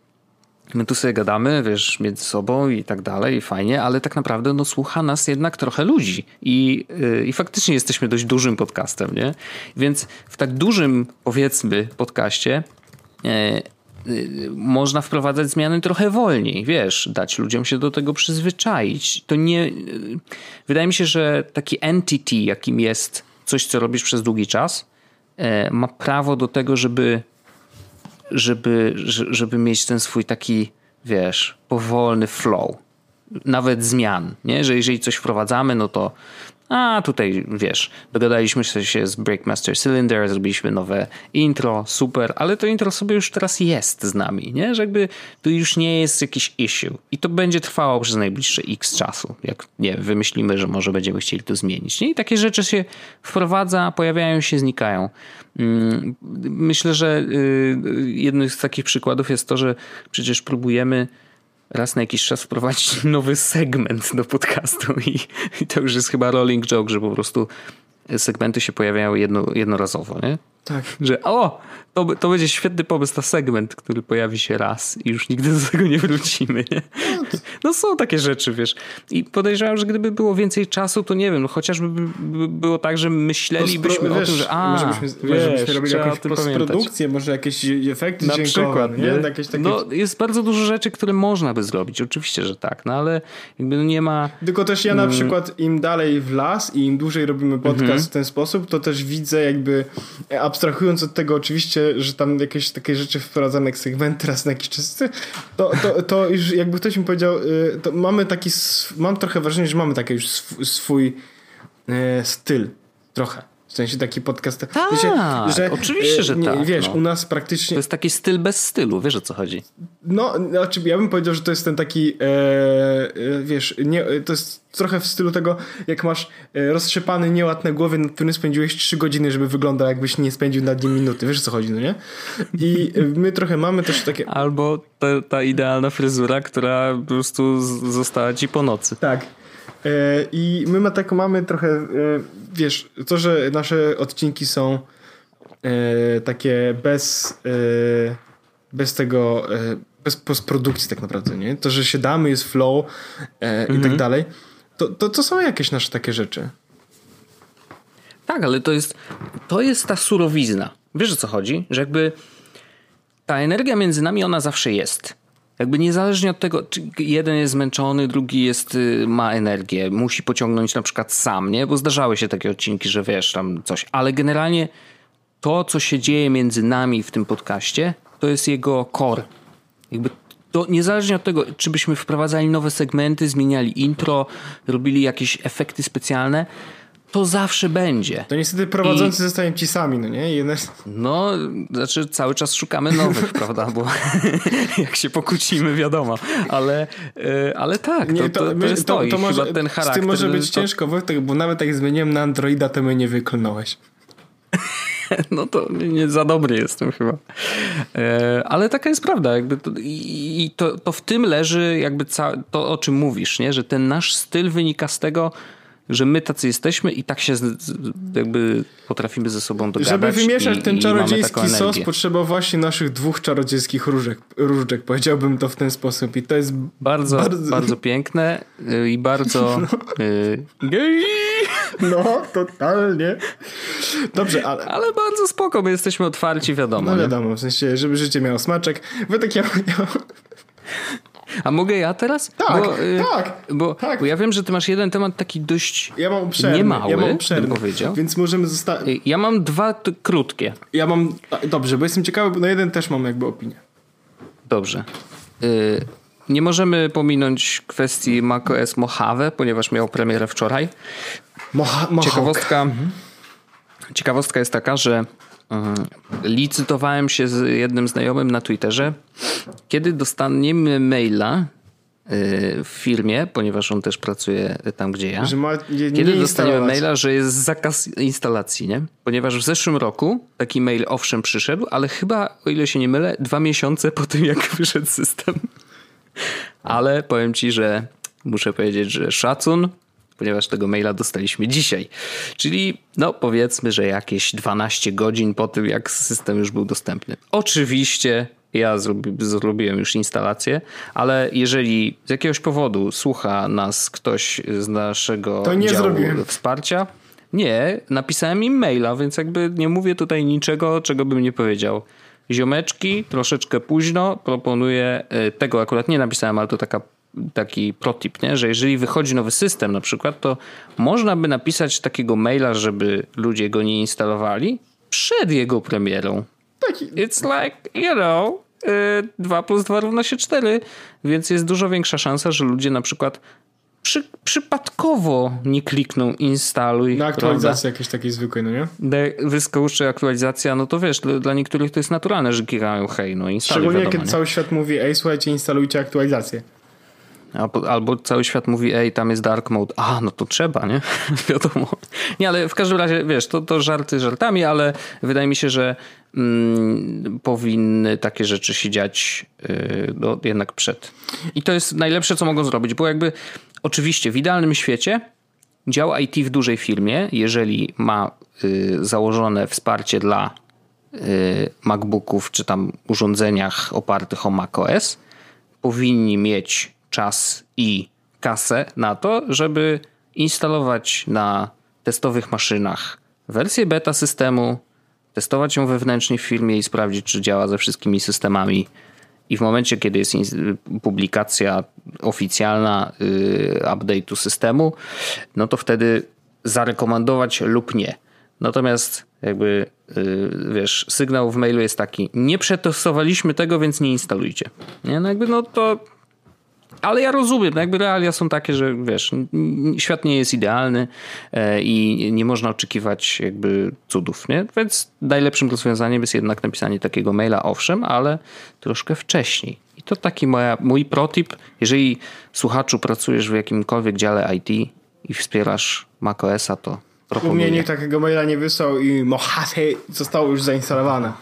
[SPEAKER 2] my tu sobie gadamy, wiesz, między sobą i tak dalej, i fajnie, ale tak naprawdę no, słucha nas jednak trochę ludzi. I, yy, I faktycznie jesteśmy dość dużym podcastem, nie? Więc w tak dużym, powiedzmy, podcaście yy, można wprowadzać zmiany trochę wolniej, wiesz, dać ludziom się do tego przyzwyczaić. To nie. Wydaje mi się, że taki entity, jakim jest coś, co robisz przez długi czas, e, ma prawo do tego, żeby, żeby, żeby mieć ten swój taki, wiesz, powolny flow. Nawet zmian, nie? Że jeżeli coś wprowadzamy, no to a tutaj wiesz, dogadaliśmy się z Breakmaster Cylinder, zrobiliśmy nowe intro, super, ale to intro sobie już teraz jest z nami, nie? Że jakby to już nie jest jakiś issue i to będzie trwało przez najbliższe x czasu, jak nie wymyślimy, że może będziemy chcieli to zmienić. Nie? I takie rzeczy się wprowadza, pojawiają się, znikają. Mm, myślę, że y, jednym z takich przykładów jest to, że przecież próbujemy raz na jakiś czas wprowadzić [laughs] nowy segment do podcastu i, i to już jest chyba rolling joke, że po prostu segmenty się pojawiają jedno, jednorazowo, nie?
[SPEAKER 1] Tak.
[SPEAKER 2] Że o, to, to będzie świetny pomysł na segment, który pojawi się raz i już nigdy do tego nie wrócimy. Nie? No są takie rzeczy, wiesz. I podejrzewam, że gdyby było więcej czasu, to nie wiem, no chociażby by było tak, że myślelibyśmy wiesz, o tym, że a,
[SPEAKER 1] może byśmy, wiesz, żebyśmy robili jakąś postprodukcję, może jakieś efekty
[SPEAKER 2] Na. Przykład, nie? nie? Jakieś takie... No jest bardzo dużo rzeczy, które można by zrobić, oczywiście, że tak, no ale jakby nie ma...
[SPEAKER 1] Tylko też ja na mm. przykład im dalej w las i im dłużej robimy podcast -hmm. w ten sposób, to też widzę jakby abstrahując od tego oczywiście, że tam jakieś takie rzeczy wprowadzamy jak segmenty raz na jakiś czas, to, to, to już jakby ktoś mi powiedział, y, to mamy taki, mam trochę wrażenie, że mamy taki już swój e, styl, trochę. W sensie taki podcast.
[SPEAKER 2] Tak, wiecie, że, oczywiście, że nie, tak.
[SPEAKER 1] Wiesz,
[SPEAKER 2] no.
[SPEAKER 1] u nas praktycznie.
[SPEAKER 2] To jest taki styl bez stylu, wiesz o co chodzi.
[SPEAKER 1] No, znaczy ja bym powiedział, że to jest ten taki, e, e, wiesz, nie, to jest trochę w stylu tego, jak masz e, roztrzepany nieład na głowie, nad którym spędziłeś 3 godziny, żeby wyglądał jakbyś nie spędził nad nim minuty. Wiesz o co chodzi, no nie? I my trochę mamy też takie...
[SPEAKER 2] Albo ta, ta idealna fryzura, która po prostu została ci po nocy.
[SPEAKER 1] Tak. E, I my ma tak, mamy trochę, e, wiesz, to, że nasze odcinki są e, takie bez, bez tego, bez postprodukcji tak naprawdę, nie? To, że siadamy, jest flow mhm. i tak mhm. dalej, to, to, to są jakieś nasze takie rzeczy.
[SPEAKER 2] Tak, ale to jest, to jest ta surowizna. Wiesz o co chodzi? Że jakby ta energia między nami, ona zawsze jest. Jakby niezależnie od tego, czy jeden jest zmęczony, drugi jest, y, ma energię, musi pociągnąć na przykład sam, nie? Bo zdarzały się takie odcinki, że wiesz, tam coś. Ale generalnie to, co się dzieje między nami w tym podcaście, to jest jego core. Jakby to niezależnie od tego, czy byśmy wprowadzali nowe segmenty, zmieniali intro, robili jakieś efekty specjalne, to zawsze będzie.
[SPEAKER 1] To niestety prowadzący I... zostają ci sami, no nie? Jedne...
[SPEAKER 2] No, znaczy cały czas szukamy nowych, [laughs] prawda? Bo [laughs] jak się pokłócimy, wiadomo. Ale, e, ale tak, nie, to, to, to, jest to, to, to może, ten charakter. Z
[SPEAKER 1] tym może być ciężko, Wojtek, bo nawet jak zmieniłem na Androida, to mnie nie wyklnąłeś. [laughs]
[SPEAKER 2] No to nie, nie, za dobry jestem chyba. E, ale taka jest prawda. Jakby to, I to, to w tym leży jakby ca, to, o czym mówisz, nie? że ten nasz styl wynika z tego, że my tacy jesteśmy i tak się jakby potrafimy ze sobą dogadać.
[SPEAKER 1] Żeby wymieszać i, ten czarodziejski sos potrzeba właśnie naszych dwóch czarodziejskich różek, różdżek, powiedziałbym to w ten sposób i to jest
[SPEAKER 2] bardzo, bardzo, bardzo piękne y, i bardzo [laughs] no. Y. [laughs]
[SPEAKER 1] No, totalnie. Dobrze, ale...
[SPEAKER 2] Ale bardzo spoko, my jesteśmy otwarci, wiadomo.
[SPEAKER 1] No wiadomo, w sensie, żeby życie miało smaczek. Wy tak ja...
[SPEAKER 2] A mogę ja teraz?
[SPEAKER 1] Tak, bo, y, tak,
[SPEAKER 2] bo,
[SPEAKER 1] tak.
[SPEAKER 2] Bo ja wiem, że ty masz jeden temat taki dość
[SPEAKER 1] ja mam obszerny,
[SPEAKER 2] niemały,
[SPEAKER 1] ja mam obszerny,
[SPEAKER 2] powiedział.
[SPEAKER 1] Więc możemy zostać...
[SPEAKER 2] Y, ja mam dwa krótkie.
[SPEAKER 1] Ja mam... Dobrze, bo jestem ciekawy, bo na jeden też mam jakby opinię.
[SPEAKER 2] Dobrze. Y, nie możemy pominąć kwestii macOS Mojave, ponieważ miał premierę wczoraj.
[SPEAKER 1] Moha.
[SPEAKER 2] Ciekawostka, mhm. ciekawostka jest taka, że licytowałem się z jednym znajomym na Twitterze, kiedy dostaniemy maila y, w firmie, ponieważ on też pracuje tam, gdzie ja.
[SPEAKER 1] Ma nie,
[SPEAKER 2] Kiedy
[SPEAKER 1] nie
[SPEAKER 2] dostaniemy maila, że jest zakaz instalacji, nie? Ponieważ w zeszłym roku taki mail owszem przyszedł, ale chyba, o ile się nie mylę, dwa miesiące po tym, jak [laughs] wyszedł system. Ale powiem ci, że muszę powiedzieć, że szacun, ponieważ tego maila dostaliśmy dzisiaj. Czyli, no powiedzmy, że jakieś 12 godzin po tym, jak system już był dostępny. Oczywiście ja zrobi, zrobiłem już instalację, ale jeżeli z jakiegoś powodu słucha nas ktoś z naszego
[SPEAKER 1] To nie zrobiłem.
[SPEAKER 2] wsparcia, nie, napisałem im maila, więc jakby nie mówię tutaj niczego, czego bym nie powiedział. Ziomeczki, troszeczkę późno, proponuję, e, tego akurat nie napisałem, ale to taka, taki protip, nie? że jeżeli wychodzi nowy system na przykład, to można by napisać takiego maila, żeby ludzie go nie instalowali przed jego premierą.
[SPEAKER 1] Taki,
[SPEAKER 2] It's like, you know, 2 plus 2 równa się 4, więc jest dużo większa szansa, że ludzie na przykład przy, przypadkowo nie klikną instaluj.
[SPEAKER 1] na
[SPEAKER 2] prawda?
[SPEAKER 1] aktualizacji jakieś takiej zwykłej, no nie?
[SPEAKER 2] Wyskoczy aktualizacja, no to wiesz, dla, dla niektórych to jest naturalne, że klikają hej, no instaluj
[SPEAKER 1] Szczególnie
[SPEAKER 2] wiadomo,
[SPEAKER 1] kiedy
[SPEAKER 2] nie?
[SPEAKER 1] cały świat mówi, ej słuchajcie, instalujcie aktualizację.
[SPEAKER 2] Albo, albo cały świat mówi, ej, tam jest dark mode. A, no to trzeba, nie? [laughs] Wiadomo. Nie, ale w każdym razie, wiesz, to, to żarty żartami, ale wydaje mi się, że mm, powinny takie rzeczy się dziać yy, no, jednak przed. I to jest najlepsze, co mogą zrobić, bo jakby oczywiście w idealnym świecie dział IT w dużej firmie, jeżeli ma y, założone wsparcie dla y, MacBooków czy tam urządzeniach opartych o macOS, powinni mieć czas i kasę na to, żeby instalować na testowych maszynach wersję beta systemu, testować ją wewnętrznie w firmie i sprawdzić, czy działa ze wszystkimi systemami. I w momencie, kiedy jest publikacja oficjalna yy, update'u systemu, no to wtedy zarekomendować lub nie. Natomiast jakby, yy, wiesz, sygnał w mailu jest taki, nie przetestowaliśmy tego, więc nie instalujcie. Nie, no jakby no to ale ja rozumiem, no jakby realia są takie, że wiesz, świat nie jest idealny e, i nie można oczekiwać jakby cudów, nie? Więc najlepszym rozwiązaniem jest jednak napisanie takiego maila, owszem, ale troszkę wcześniej. I to taki moja, mój protip, jeżeli słuchaczu pracujesz w jakimkolwiek dziale IT i wspierasz macOSa, to
[SPEAKER 1] U mnie
[SPEAKER 2] proponuję.
[SPEAKER 1] nikt takiego maila nie wysłał i Mojave zostało już zainstalowane.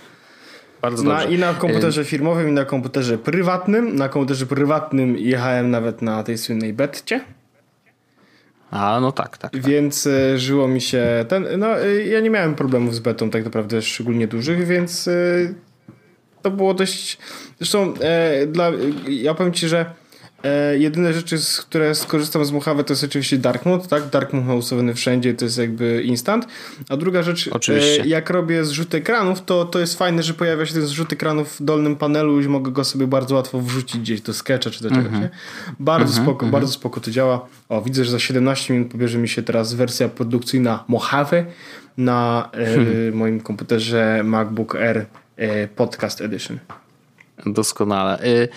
[SPEAKER 2] Bardzo
[SPEAKER 1] Na,
[SPEAKER 2] dobrze.
[SPEAKER 1] I na komputerze firmowym, i na komputerze prywatnym. Na komputerze prywatnym jechałem nawet na tej słynnej betcie,
[SPEAKER 2] A, no tak, tak.
[SPEAKER 1] więc e, żyło mi się ten. No, e, ja nie miałem problemów z betą, tak naprawdę szczególnie dużych, więc e, to było dość. Zresztą dla, ja powiem ci, że e, jedyne rzeczy, z które skorzystam z Mojave, to jest oczywiście Dark Mode, tak? Dark Mode ma ustawiony wszędzie, to jest jakby instant. A druga rzecz. E, jak robię zrzut ekranów, to, to jest fajne, że pojawia się ten zrzut ekranów w dolnym panelu i mogę go sobie bardzo łatwo wrzucić gdzieś do sketcha czy do czegoś.
[SPEAKER 2] Mhm.
[SPEAKER 1] Nie? Bardzo spoko, bardzo spoko to działa. O, widzę, że za 17 minut pobierze mi się teraz wersja produkcyjna Mojave na e,
[SPEAKER 2] Hmm.
[SPEAKER 1] moim komputerze MacBook Air e, Podcast Edition.
[SPEAKER 2] Doskonale. Y,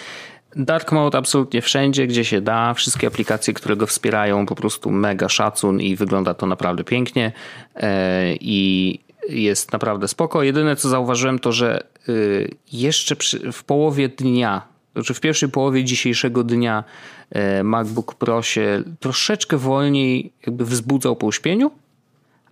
[SPEAKER 2] Dark mode absolutnie wszędzie, gdzie się da. Wszystkie aplikacje, które go wspierają, po prostu mega szacun i wygląda to naprawdę pięknie. E, I jest naprawdę spoko. Jedyne co zauważyłem to, że y, jeszcze w połowie dnia, znaczy w pierwszej połowie dzisiejszego dnia e, MacBook Pro się troszeczkę wolniej jakby wzbudzał po uśpieniu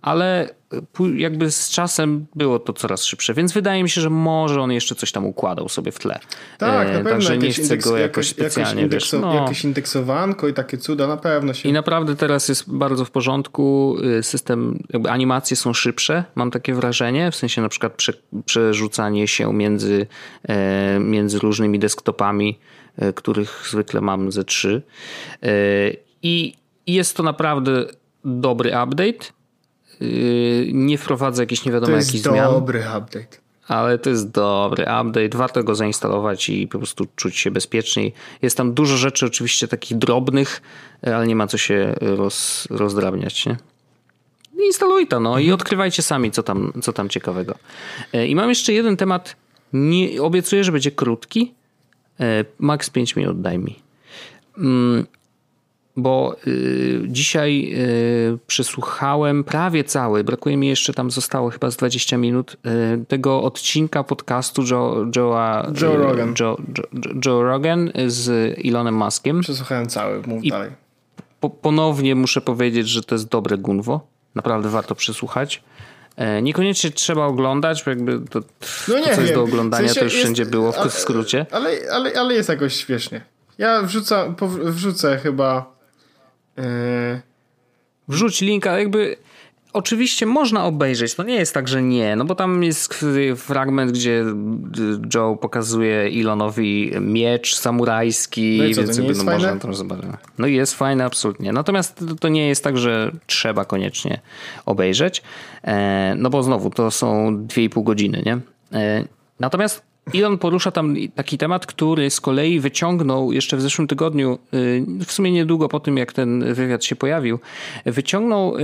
[SPEAKER 2] ale pó- jakby z czasem było to coraz szybsze, więc wydaje mi się, że może on jeszcze coś tam układał sobie w tle.
[SPEAKER 1] Tak,
[SPEAKER 2] E,
[SPEAKER 1] na pewno.
[SPEAKER 2] Także nie chcę go
[SPEAKER 1] indeks-
[SPEAKER 2] jakoś specjalnie,
[SPEAKER 1] jakieś,
[SPEAKER 2] wiesz,
[SPEAKER 1] indekso-
[SPEAKER 2] no.
[SPEAKER 1] jakieś indeksowanko i takie cuda, na pewno się...
[SPEAKER 2] I naprawdę teraz jest bardzo w porządku. Y, System, jakby animacje są szybsze, mam takie wrażenie. W sensie na przykład prze, przerzucanie się między, e, między różnymi desktopami, e, których zwykle mam ze trzy. E, I jest to naprawdę dobry update. Y, Nie wprowadza jakichś nie wiadomo
[SPEAKER 1] to jest
[SPEAKER 2] jakich zmian.
[SPEAKER 1] dobry update.
[SPEAKER 2] Ale to jest dobry update, warto go zainstalować i po prostu czuć się bezpieczniej. Jest tam dużo rzeczy oczywiście takich drobnych, ale nie ma co się roz, rozdrabniać, nie? Instaluj to, no i odkrywajcie sami, co tam, co tam ciekawego. E, I mam jeszcze jeden temat, nie, obiecuję, że będzie krótki. E, Max 5 minut daj mi. Bo y, dzisiaj y, przesłuchałem prawie cały, brakuje mi jeszcze tam zostało chyba z 20 minut y, tego odcinka podcastu Joe, Joe'a,
[SPEAKER 1] Joe Rogan.
[SPEAKER 2] Joe, Joe, Joe Rogan z Elonem Muskiem.
[SPEAKER 1] Przesłuchałem cały, mów
[SPEAKER 2] I-
[SPEAKER 1] dalej.
[SPEAKER 2] Po, ponownie muszę powiedzieć, że to jest dobre gunwo. Naprawdę warto przesłuchać. E, Niekoniecznie trzeba oglądać, bo jakby to, to co jest
[SPEAKER 1] No
[SPEAKER 2] do oglądania,
[SPEAKER 1] W sensie
[SPEAKER 2] to już
[SPEAKER 1] jest-
[SPEAKER 2] wszędzie było w,
[SPEAKER 1] ale-
[SPEAKER 2] w skrócie.
[SPEAKER 1] Ale, ale, ale jest jakoś śmiesznie. Ja wrzucam, wrzucę chyba. Yy,
[SPEAKER 2] Wrzuć linka, jakby oczywiście można obejrzeć, to nie jest tak, że nie, no bo tam jest fragment, gdzie Joe pokazuje Elonowi miecz samurajski,
[SPEAKER 1] No co, to
[SPEAKER 2] więc jakby no można tam zobaczyć. No i jest fajne, absolutnie. Natomiast to- to nie jest tak, że trzeba koniecznie obejrzeć, e, no bo znowu to są 2,5 godziny, nie? E, Natomiast Elon porusza tam taki temat, który z kolei wyciągnął jeszcze w zeszłym tygodniu, y, w sumie niedługo po tym, jak ten wywiad się pojawił, wyciągnął y,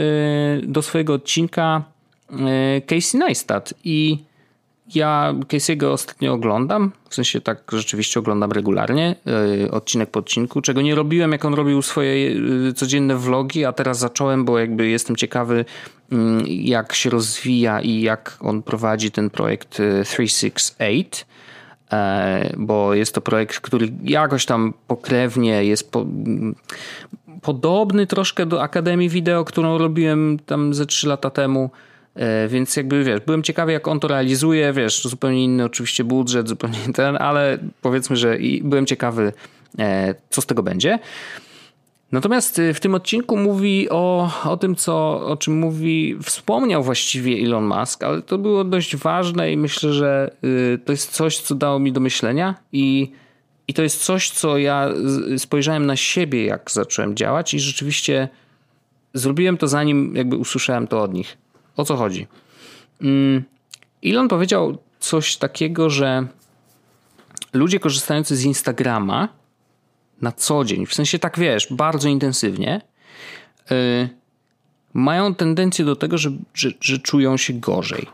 [SPEAKER 2] do swojego odcinka y, Casey Neistat. I ja Casey'ego ostatnio oglądam, w sensie tak rzeczywiście oglądam regularnie, odcinek po odcinku, czego nie robiłem, jak on robił swoje codzienne vlogi, a teraz zacząłem, bo jakby jestem ciekawy, jak się rozwija i jak on prowadzi ten projekt y, 368 e, bo jest to projekt, który jakoś tam pokrewnie jest po, podobny troszkę do Akademii Wideo, którą robiłem tam ze 3 lata temu. E, Więc jakby wiesz, byłem ciekawy, jak on to realizuje. Wiesz, zupełnie inny oczywiście budżet, zupełnie ten, ale powiedzmy, że byłem ciekawy, e, co z tego będzie. Natomiast y, w tym odcinku mówi o, o tym, co, o czym mówi, wspomniał właściwie Elon Musk, ale to było dość ważne i myślę, że y, to jest coś, co dało mi do myślenia i, i to jest coś, co ja spojrzałem na siebie, jak zacząłem działać i rzeczywiście zrobiłem to zanim jakby usłyszałem to od nich. O co chodzi? Mm, Elon powiedział coś takiego, że ludzie korzystający z Instagrama na co dzień, w sensie tak wiesz, bardzo intensywnie, yy, mają tendencję do tego, że, że, że czują się gorzej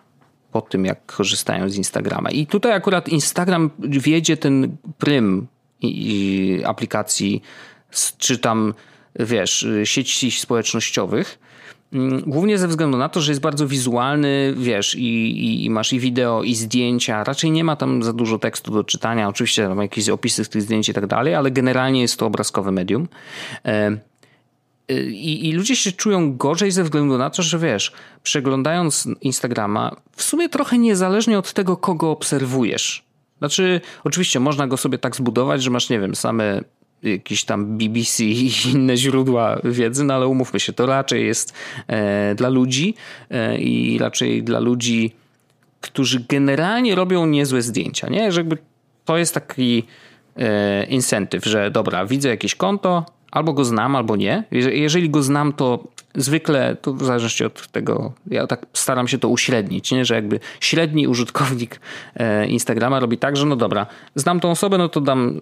[SPEAKER 2] po tym, jak korzystają z Instagrama. I tutaj akurat Instagram wiedzie ten prym i, i aplikacji, czy tam, wiesz, y, sieci społecznościowych. Mm, Głównie ze względu na to, że jest bardzo wizualny, wiesz, i, i, i masz i wideo, i zdjęcia. Raczej nie ma tam za dużo tekstu do czytania. Oczywiście tam jakieś opisy z tych zdjęć i tak dalej, ale generalnie jest to obrazkowe medium. E, i, I ludzie się czują gorzej ze względu na to, że wiesz, przeglądając Instagrama, w sumie trochę niezależnie od tego, kogo obserwujesz. Znaczy, oczywiście można go sobie tak zbudować, że masz, nie wiem, same jakieś tam BBC i [laughs] inne źródła wiedzy, no ale umówmy się, to raczej jest e, dla ludzi e, i raczej dla ludzi, którzy generalnie robią niezłe zdjęcia, nie? Że jakby to jest taki e, incentyw, że dobra, widzę jakieś konto, albo go znam, albo nie. Jeże- Jeżeli go znam, to zwykle, to w zależności od tego, ja tak staram się to uśrednić, nie? że jakby średni użytkownik e, Instagrama robi tak, że no dobra, znam tą osobę, no to dam,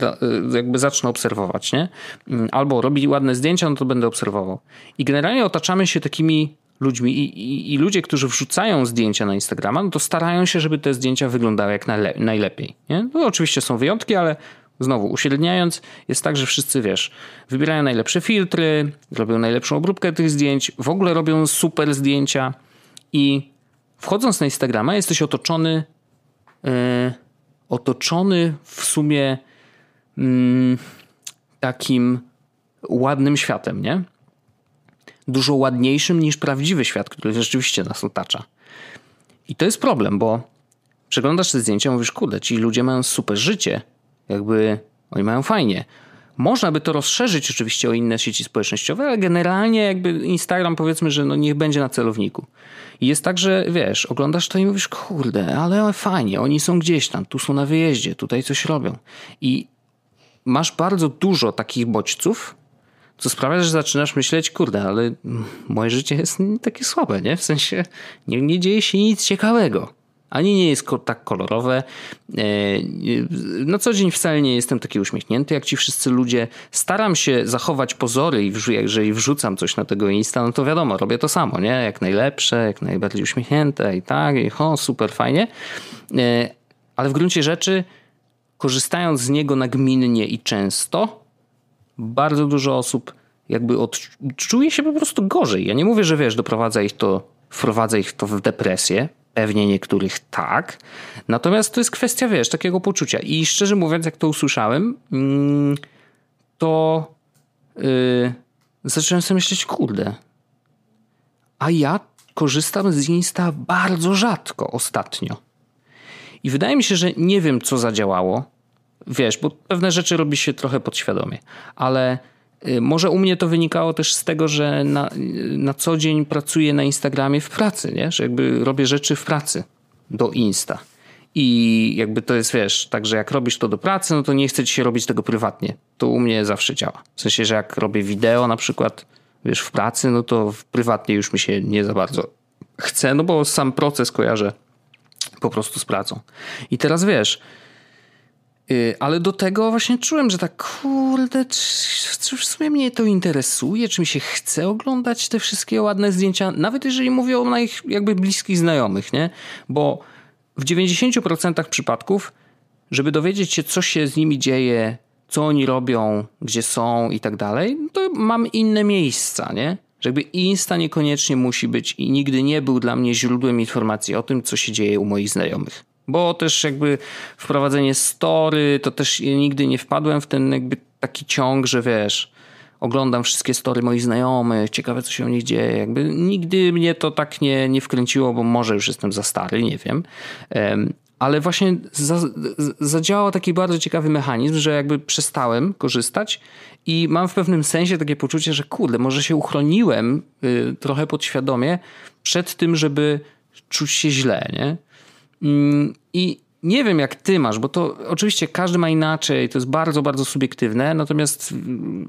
[SPEAKER 2] e, e, jakby zacznę obserwować, nie? Mm, Albo robi ładne zdjęcia, no to będę obserwował. I generalnie otaczamy się takimi ludźmi i, i, i ludzie, którzy wrzucają zdjęcia na Instagrama, no to starają się, żeby te zdjęcia wyglądały jak najle- najlepiej. Nie? No oczywiście są wyjątki, ale znowu uśredniając, jest tak, że wszyscy wiesz, wybierają najlepsze filtry, robią najlepszą obróbkę tych zdjęć, w ogóle robią super zdjęcia i wchodząc na Instagrama jesteś otoczony e, otoczony w sumie mm, takim ładnym światem, nie? dużo ładniejszym niż prawdziwy świat, który rzeczywiście nas otacza. I to jest problem, bo przeglądasz te zdjęcia, mówisz, kurde, ci ludzie mają super życie, jakby oni mają fajnie. Można by to rozszerzyć oczywiście o inne sieci społecznościowe, ale generalnie jakby Instagram powiedzmy, że no niech będzie na celowniku. I jest tak, że wiesz, oglądasz to i mówisz, kurde, ale fajnie, oni są gdzieś tam, tu są na wyjeździe, tutaj coś robią. I masz bardzo dużo takich bodźców, co sprawia, że zaczynasz myśleć, kurde, ale moje życie jest takie słabe, nie? W sensie nie, nie dzieje się nic ciekawego. Ani nie jest tak kolorowe. E, Na co dzień wcale nie jestem taki uśmiechnięty jak ci wszyscy ludzie. Staram się zachować pozory i jeżeli wrzucam coś na tego Insta, no to wiadomo, robię to samo, nie? Jak najlepsze, jak najbardziej uśmiechnięte i tak, i ho, super fajnie. E, Ale w gruncie rzeczy, korzystając z niego nagminnie i często, bardzo dużo osób jakby od, czuje się po prostu gorzej. Ja nie mówię, że wiesz, doprowadza ich to, wprowadza ich to w depresję. Pewnie niektórych tak. Natomiast to jest kwestia, wiesz, takiego poczucia. I szczerze mówiąc, jak to usłyszałem, mm, to yy, zacząłem sobie myśleć, kurde, a ja korzystam z Insta bardzo rzadko ostatnio. I wydaje mi się, że nie wiem, co zadziałało. Wiesz, bo pewne rzeczy robi się trochę podświadomie, ale może u mnie to wynikało też z tego, że na, na co dzień pracuję na Instagramie w pracy, nie? że jakby robię rzeczy w pracy do Insta. I jakby to jest, wiesz, także jak robisz to do pracy, no to nie chce ci się robić tego prywatnie. To u mnie zawsze działa. W sensie, że jak robię wideo na przykład, wiesz, w pracy, no to prywatnie już mi się nie za bardzo chce, no bo sam proces kojarzę po prostu z pracą. I teraz wiesz, ale do tego właśnie czułem, że tak kurde, czy, w sumie mnie to interesuje, czy mi się chce oglądać te wszystkie ładne zdjęcia, nawet jeżeli mówię o moich jakby bliskich znajomych, nie? Bo w 90% przypadków, żeby dowiedzieć się, co się z nimi dzieje, co oni robią, gdzie są i tak dalej, to mam inne miejsca, nie? Że jakby Insta niekoniecznie musi być i nigdy nie był dla mnie źródłem informacji o tym, co się dzieje u moich znajomych. Bo też jakby wprowadzenie story, to też nigdy nie wpadłem w ten jakby taki ciąg, że wiesz, oglądam wszystkie story moich znajomych, ciekawe co się u nich dzieje. Jakby nigdy mnie to tak nie, nie wkręciło, bo może już jestem za stary, nie wiem. Ale właśnie za, zadziałał taki bardzo ciekawy mechanizm, że jakby przestałem korzystać i mam w pewnym sensie takie poczucie, że kurde, może się uchroniłem y, trochę podświadomie przed tym, żeby czuć się źle, nie? Mm, I nie wiem, jak ty masz, bo to oczywiście każdy ma inaczej, to jest bardzo, bardzo subiektywne, natomiast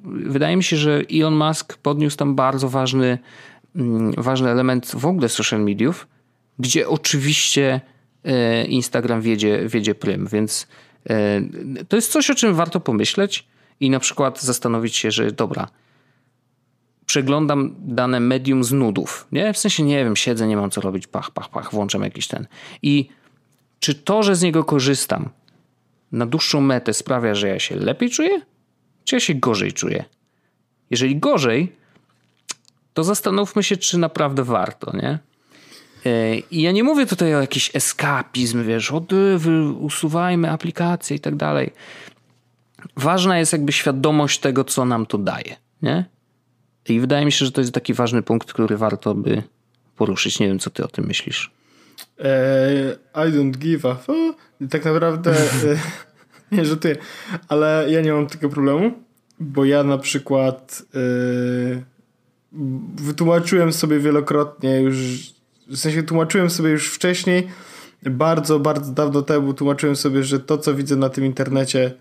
[SPEAKER 2] wydaje mi się, że Elon Musk podniósł tam bardzo ważny, mm, ważny element w ogóle social mediów, gdzie oczywiście e, Instagram wiedzie, wiedzie prym, więc e, to jest coś, o czym warto pomyśleć i na przykład zastanowić się, że dobra, przeglądam dane medium z nudów, nie? W sensie, nie wiem, siedzę, nie mam co robić, pach, pach, pach, włączam jakiś ten i czy to, że z niego korzystam, na dłuższą metę sprawia, że ja się lepiej czuję, czy ja się gorzej czuję? Jeżeli gorzej, to zastanówmy się, czy naprawdę warto, nie? E, I ja nie mówię tutaj o jakiś eskapizm, wiesz, od, usuwajmy aplikacje i tak dalej. Ważna jest jakby świadomość tego, co nam to daje, nie? I wydaje mi się, że to jest taki ważny punkt, który warto by poruszyć. Nie wiem, co ty o tym myślisz.
[SPEAKER 1] E, I don't give a fuck. Tak naprawdę e, [laughs] nie żartuję, ale ja nie mam tego problemu, bo ja na przykład e, wytłumaczyłem sobie wielokrotnie już, w sensie tłumaczyłem sobie już wcześniej, bardzo, bardzo dawno temu tłumaczyłem sobie, że to, co widzę na tym internecie,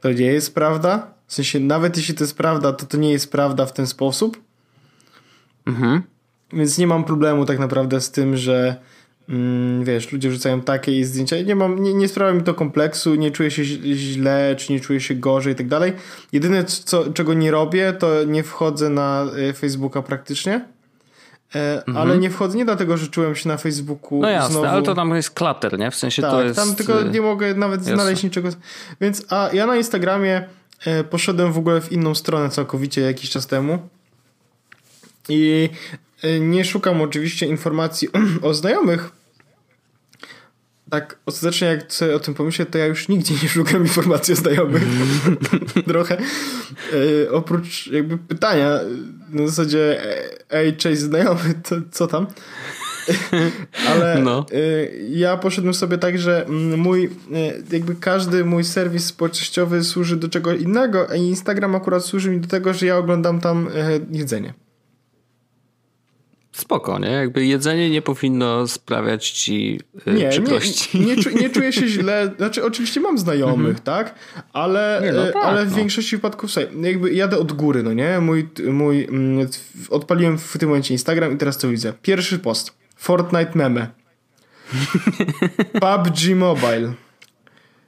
[SPEAKER 1] to nie jest prawda. W sensie, nawet jeśli to jest prawda, to to nie jest prawda w ten sposób. Mhm. Więc nie mam problemu tak naprawdę z tym, że wiesz, ludzie wrzucają takie zdjęcia nie mam, nie, nie sprawia mi to kompleksu, nie czuję się źle, czy nie czuję się gorzej i tak dalej. Jedyne, co, czego nie robię, to nie wchodzę na e, Facebooka praktycznie. E, mhm. Ale nie wchodzę nie dlatego, że czułem się na Facebooku.
[SPEAKER 2] No jasne,
[SPEAKER 1] znowu...
[SPEAKER 2] ale to tam jest klater, nie? W sensie
[SPEAKER 1] tak,
[SPEAKER 2] to jest.
[SPEAKER 1] Tam tylko nie mogę nawet jasne. znaleźć niczego. Więc, a ja na Instagramie e, poszedłem w ogóle w inną stronę całkowicie jakiś czas temu. I nie szukam oczywiście informacji [clears throat] o znajomych, tak ostatecznie jak sobie o tym pomyślę, to ja już nigdzie nie szukam informacji o znajomych. [laughs] Trochę. E, oprócz jakby pytania na zasadzie ej, cześć znajomy, to co tam? [laughs] Ale no. e, ja poszedłem sobie tak, że mój, e, jakby każdy mój serwis społecznościowy służy do czego innego, a Instagram akurat służy mi do tego, że ja oglądam tam e, jedzenie.
[SPEAKER 2] Spoko, nie? Jakby jedzenie nie powinno sprawiać ci yy, nie, przykrości.
[SPEAKER 1] Nie, nie, nie, czuję się [laughs] źle. Znaczy, oczywiście mam znajomych, mhm. tak? Ale, nie, no e, tak, ale w no. większości wypadków sobie, jakby jadę od góry, no nie? Mój, mój, mm, odpaliłem w tym momencie Instagram i teraz co widzę? Pierwszy post. Fortnite meme. [laughs] PUBG Mobile.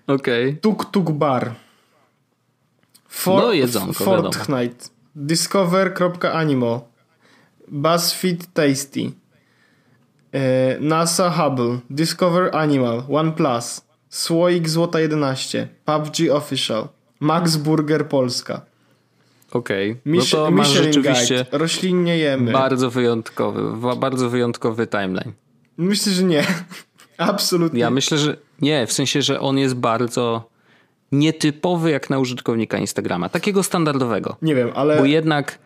[SPEAKER 2] Okej. Okay.
[SPEAKER 1] Tuk Tuk Bar.
[SPEAKER 2] For, no jedzonko,
[SPEAKER 1] Fortnite. Wiadomo. BuzzFeed Tasty, e, NASA Hubble, Discover Animal, OnePlus, Słoik Złota 11, PUBG Official, Max Burger Polska.
[SPEAKER 2] Okej, okay. no to masz rzeczywiście
[SPEAKER 1] roślinnie jemy.
[SPEAKER 2] Bardzo wyjątkowy, bardzo wyjątkowy timeline.
[SPEAKER 1] Myślę, że nie. [laughs] Absolutnie.
[SPEAKER 2] Ja myślę, że nie, w sensie, że on jest bardzo nietypowy jak na użytkownika Instagrama, takiego standardowego.
[SPEAKER 1] Nie wiem, ale...
[SPEAKER 2] Bo jednak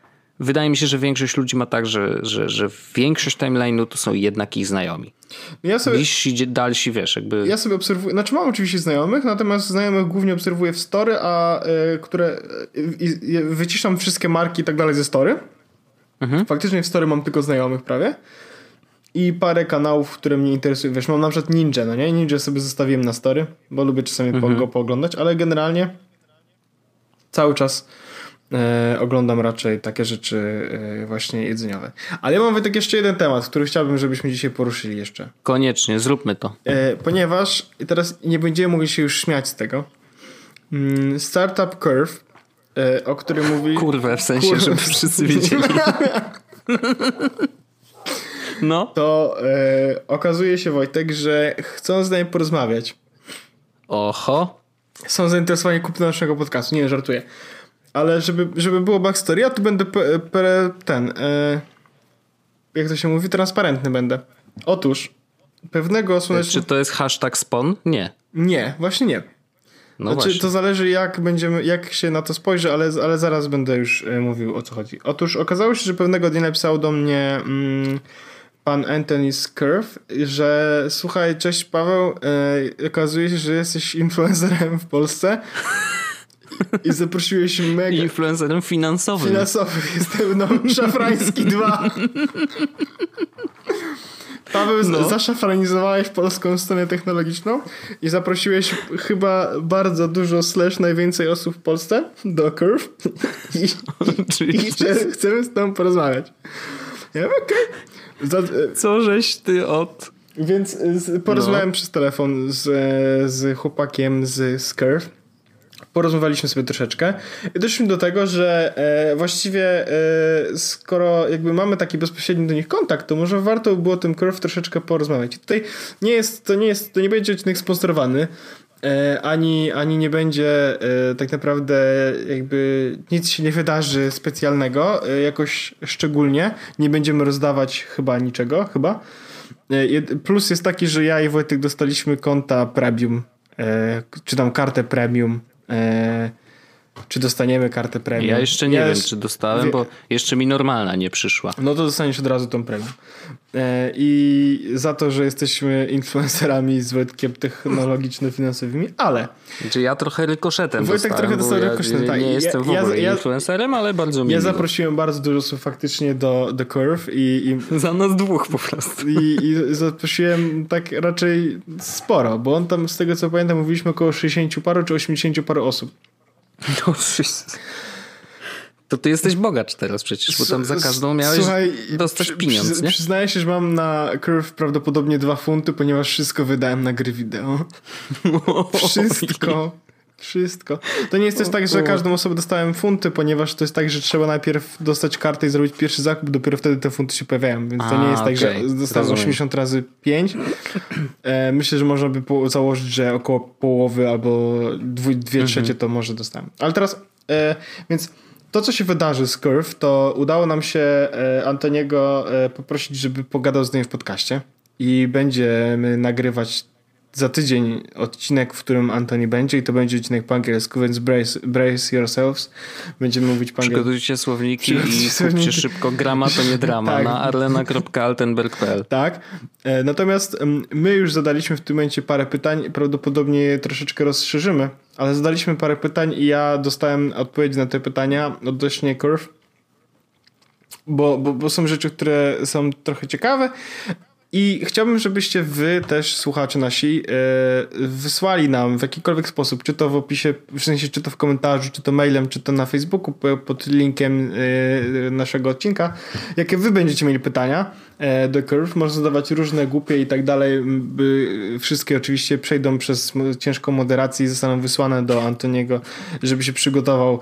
[SPEAKER 2] wydaje mi się, że większość ludzi ma tak, że, że, że większość timeline'u to są jednak ich znajomi. No ja sobie, Bliżsi, dalsi, wiesz, jakby...
[SPEAKER 1] Ja sobie obserwuję, znaczy mam oczywiście znajomych, natomiast znajomych głównie obserwuję w story, a y, które y, wyciszam wszystkie marki i tak dalej ze story. Mhm. Faktycznie w story mam tylko znajomych prawie. I parę kanałów, które mnie interesują. Wiesz, mam na przykład Ninja, no nie? Ninja sobie zostawiłem na story, bo lubię czasami mhm. go pooglądać, ale generalnie cały czas e, oglądam raczej takie rzeczy e, właśnie jedzeniowe. Ale ja mam tak jeszcze jeden temat, który chciałbym, żebyśmy dzisiaj poruszyli jeszcze.
[SPEAKER 2] Koniecznie, zróbmy to.
[SPEAKER 1] E, ponieważ teraz nie będziemy mogli się już śmiać z tego. Mm, Startup Curve, e, o którym mówi...
[SPEAKER 2] Kurwa, w sensie, Kurwa. żeby wszyscy wiedzieli. [laughs]
[SPEAKER 1] no. To e, okazuje się, Wojtek, że chcą z nami porozmawiać.
[SPEAKER 2] Oho.
[SPEAKER 1] Są zainteresowani kupnem naszego podcastu. Nie, żartuję. Ale żeby, żeby było backstory, ja tu będę pe, pe, ten, e, jak to się mówi, transparentny będę. Otóż, pewnego
[SPEAKER 2] słonecznego... Czy to jest hashtag spon? Nie.
[SPEAKER 1] Nie, właśnie nie. No znaczy, to zależy jak będziemy, jak się na to spojrzy, ale, ale zaraz będę już e, mówił o co chodzi. Otóż okazało się, że pewnego dnia napisał do mnie mm, pan Anthony Scurf, że słuchaj, cześć Paweł, e, okazuje się, że jesteś influencerem w Polsce i zaprosiłeś mega...
[SPEAKER 2] Influencerem finansowym.
[SPEAKER 1] Finansowym, jestem no, Szafrański 2. Paweł, no. zaszafranizowałeś polską stronę technologiczną i zaprosiłeś chyba bardzo dużo slash najwięcej osób w Polsce do Curve i, i, i chcemy z tobą porozmawiać. Ja okej.
[SPEAKER 2] Okay. Co żeś ty od...
[SPEAKER 1] Więc porozmawiałem no. przez telefon z, z chłopakiem z Scurve porozmawialiśmy sobie troszeczkę i doszliśmy do tego, że e, właściwie e, skoro jakby mamy taki bezpośredni do nich kontakt, to może warto by było o tym Curve troszeczkę porozmawiać. I tutaj nie jest, to nie jest, to nie będzie odcinek sponsorowany, e, ani, ani nie będzie e, tak naprawdę jakby nic się nie wydarzy specjalnego, e, jakoś szczególnie. Nie będziemy rozdawać chyba niczego, chyba. Plus jest taki, że ja i Wojtek dostaliśmy konta premium, czy tam kartę premium E, czy dostaniemy kartę premium.
[SPEAKER 2] Ja jeszcze nie ja wiem, czy dostałem, bo jeszcze mi normalna nie przyszła.
[SPEAKER 1] No to dostaniesz od razu tą premium. E, I za to, że jesteśmy influencerami z Wojtkiem technologiczno-finansowymi, ale...
[SPEAKER 2] Znaczy ja trochę rykoszetem
[SPEAKER 1] Wojtek
[SPEAKER 2] dostałem,
[SPEAKER 1] trochę dostał rykoszetem,
[SPEAKER 2] tak. Nie jestem w ogóle ja, influencerem, ale bardzo mi
[SPEAKER 1] Ja zaprosiłem bardzo dużo osób faktycznie do The Curve i...
[SPEAKER 2] i za nas dwóch po prostu.
[SPEAKER 1] I, I zaprosiłem tak raczej sporo, bo on tam z tego co pamiętam mówiliśmy około 60 paru czy 80 paru osób.
[SPEAKER 2] No, to ty jesteś bogacz teraz przecież, bo tam za każdą miałeś Słuchaj, dostać pieniądz, przy, nie?
[SPEAKER 1] Przyznaję się, że mam na Curve prawdopodobnie dwa funty, ponieważ wszystko wydałem na gry wideo. [laughs] Wszystko. Wszystko. To nie jest też tak, że każdą osobę dostałem funty, ponieważ to jest tak, że trzeba najpierw dostać kartę i zrobić pierwszy zakup, dopiero wtedy te funty się pojawiają. Więc to nie jest tak, że dostałem Rozumiem. 80 razy 5. [clears throat] E, myślę, że można by założyć, że około połowy albo dwie, dwie trzecie mhm. to może dostałem. Ale teraz, e, więc to, co się wydarzy z Curve, to udało nam się e, Antoniego poprosić, żeby pogadał z nim w podcaście i będziemy nagrywać za tydzień odcinek, w którym Antoni będzie i to będzie odcinek po angielsku, więc brace, brace yourselves. Będziemy mówić po
[SPEAKER 2] angielsku. Przygotujcie słowniki i kupcie szybko grama, to nie drama [laughs] tak. na arlena.altenberg.pl
[SPEAKER 1] Tak. E, natomiast my już zadaliśmy w tym momencie parę pytań, prawdopodobnie je troszeczkę rozszerzymy, ale zadaliśmy parę pytań i ja dostałem odpowiedzi na te pytania odnośnie Curve. Bo, bo, bo są rzeczy, które są trochę ciekawe, i chciałbym, żebyście wy też, słuchacze nasi, e, wysłali nam w jakikolwiek sposób, czy to w opisie, w sensie czy to w komentarzu, czy to mailem, czy to na Facebooku pod linkiem e, naszego odcinka, jakie wy będziecie mieli pytania e, do Curve. Można zadawać różne głupie i tak dalej. Wszystkie oczywiście przejdą przez ciężką moderację i zostaną wysłane do Antoniego, żeby się przygotował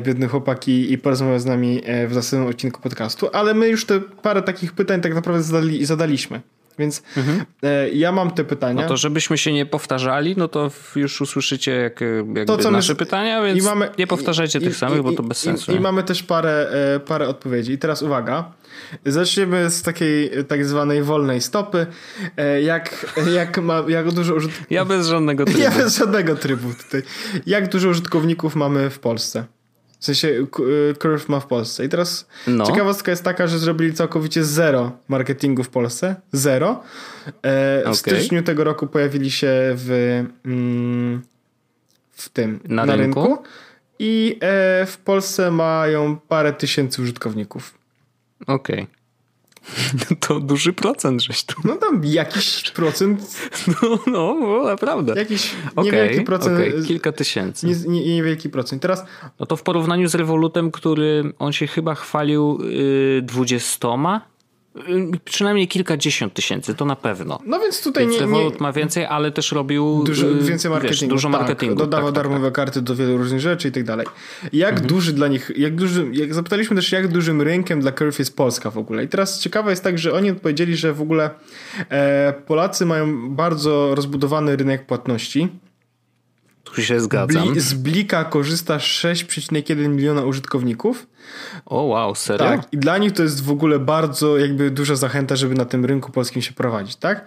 [SPEAKER 1] biedny chłopaki i porozmawiał z nami w następnym odcinku podcastu. Ale my już te parę takich pytań tak naprawdę zadali, zadaliśmy. Więc mhm. ja mam te pytania.
[SPEAKER 2] No to żebyśmy się nie powtarzali, no to już usłyszycie jak, jakby to, co nasze my... pytania, więc mamy... nie powtarzajcie i, tych i, samych, i, bo to bez sensu.
[SPEAKER 1] I, mamy też parę, parę odpowiedzi. I teraz uwaga. Zaczniemy z takiej tak zwanej wolnej stopy. Jak, jak, ma, jak dużo użytkowników...
[SPEAKER 2] Ja bez żadnego [laughs] trybu.
[SPEAKER 1] Ja bez żadnego trybu tutaj. Jak dużo użytkowników mamy w Polsce? W sensie y, Curve ma w Polsce. I teraz no. ciekawostka jest taka, że zrobili całkowicie zero marketingu w Polsce. Zero. E, w okay. styczniu tego roku pojawili się w, mm, w tym,
[SPEAKER 2] na, na rynku? rynku.
[SPEAKER 1] I e, w Polsce mają parę tysięcy użytkowników.
[SPEAKER 2] Okej. Okay. [laughs] To duży procent żeś tu.
[SPEAKER 1] No tam jakiś procent. [laughs]
[SPEAKER 2] No, no, no naprawdę.
[SPEAKER 1] Jakiś okay, niewielki procent.
[SPEAKER 2] Okay. Kilka tysięcy.
[SPEAKER 1] Nie, nie, niewielki procent. Teraz...
[SPEAKER 2] No to w porównaniu z Revolutem, który on się chyba chwalił yy, dwudziestoma Y, przynajmniej kilkadziesiąt tysięcy, to na pewno.
[SPEAKER 1] No więc tutaj więc
[SPEAKER 2] nie, nie... ma więcej, ale też robił dużo, y, więcej marketingu. Wiesz, dużo tak, marketingu.
[SPEAKER 1] Dodawał tak, tak, darmowe tak. karty do wielu różnych rzeczy i tak dalej. Jak mhm. duży dla nich, jak duży, jak zapytaliśmy też, jak dużym rynkiem dla Curve jest Polska w ogóle. I teraz ciekawe jest tak, że oni odpowiedzieli, że w ogóle e, Polacy mają bardzo rozbudowany rynek płatności
[SPEAKER 2] tu się zgadzam. Bli,
[SPEAKER 1] z Blika korzysta 6,1 miliona użytkowników.
[SPEAKER 2] O wow, serio?
[SPEAKER 1] Tak, i dla nich to jest w ogóle bardzo jakby duża zachęta, żeby na tym rynku polskim się prowadzić, tak?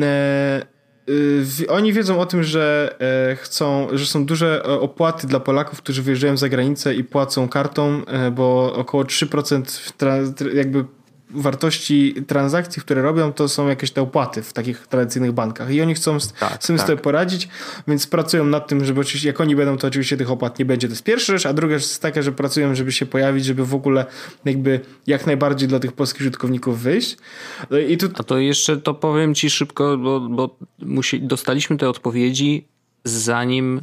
[SPEAKER 1] E, y, oni wiedzą o tym, że e, chcą, że są duże opłaty dla Polaków, którzy wyjeżdżają za granicę i płacą kartą, e, bo około 3% jakby wartości transakcji, które robią, to są jakieś te opłaty w takich tradycyjnych bankach. I oni chcą z, tak, z tym tak. sobie poradzić, więc pracują nad tym, żeby oczywiście, jak oni będą, to oczywiście tych opłat nie będzie. To jest pierwsza rzecz, a druga rzecz jest taka, że pracują, żeby się pojawić, żeby w ogóle jakby jak najbardziej dla tych polskich użytkowników wyjść.
[SPEAKER 2] I tu... A to jeszcze to powiem ci szybko, bo, bo musi, dostaliśmy te odpowiedzi zanim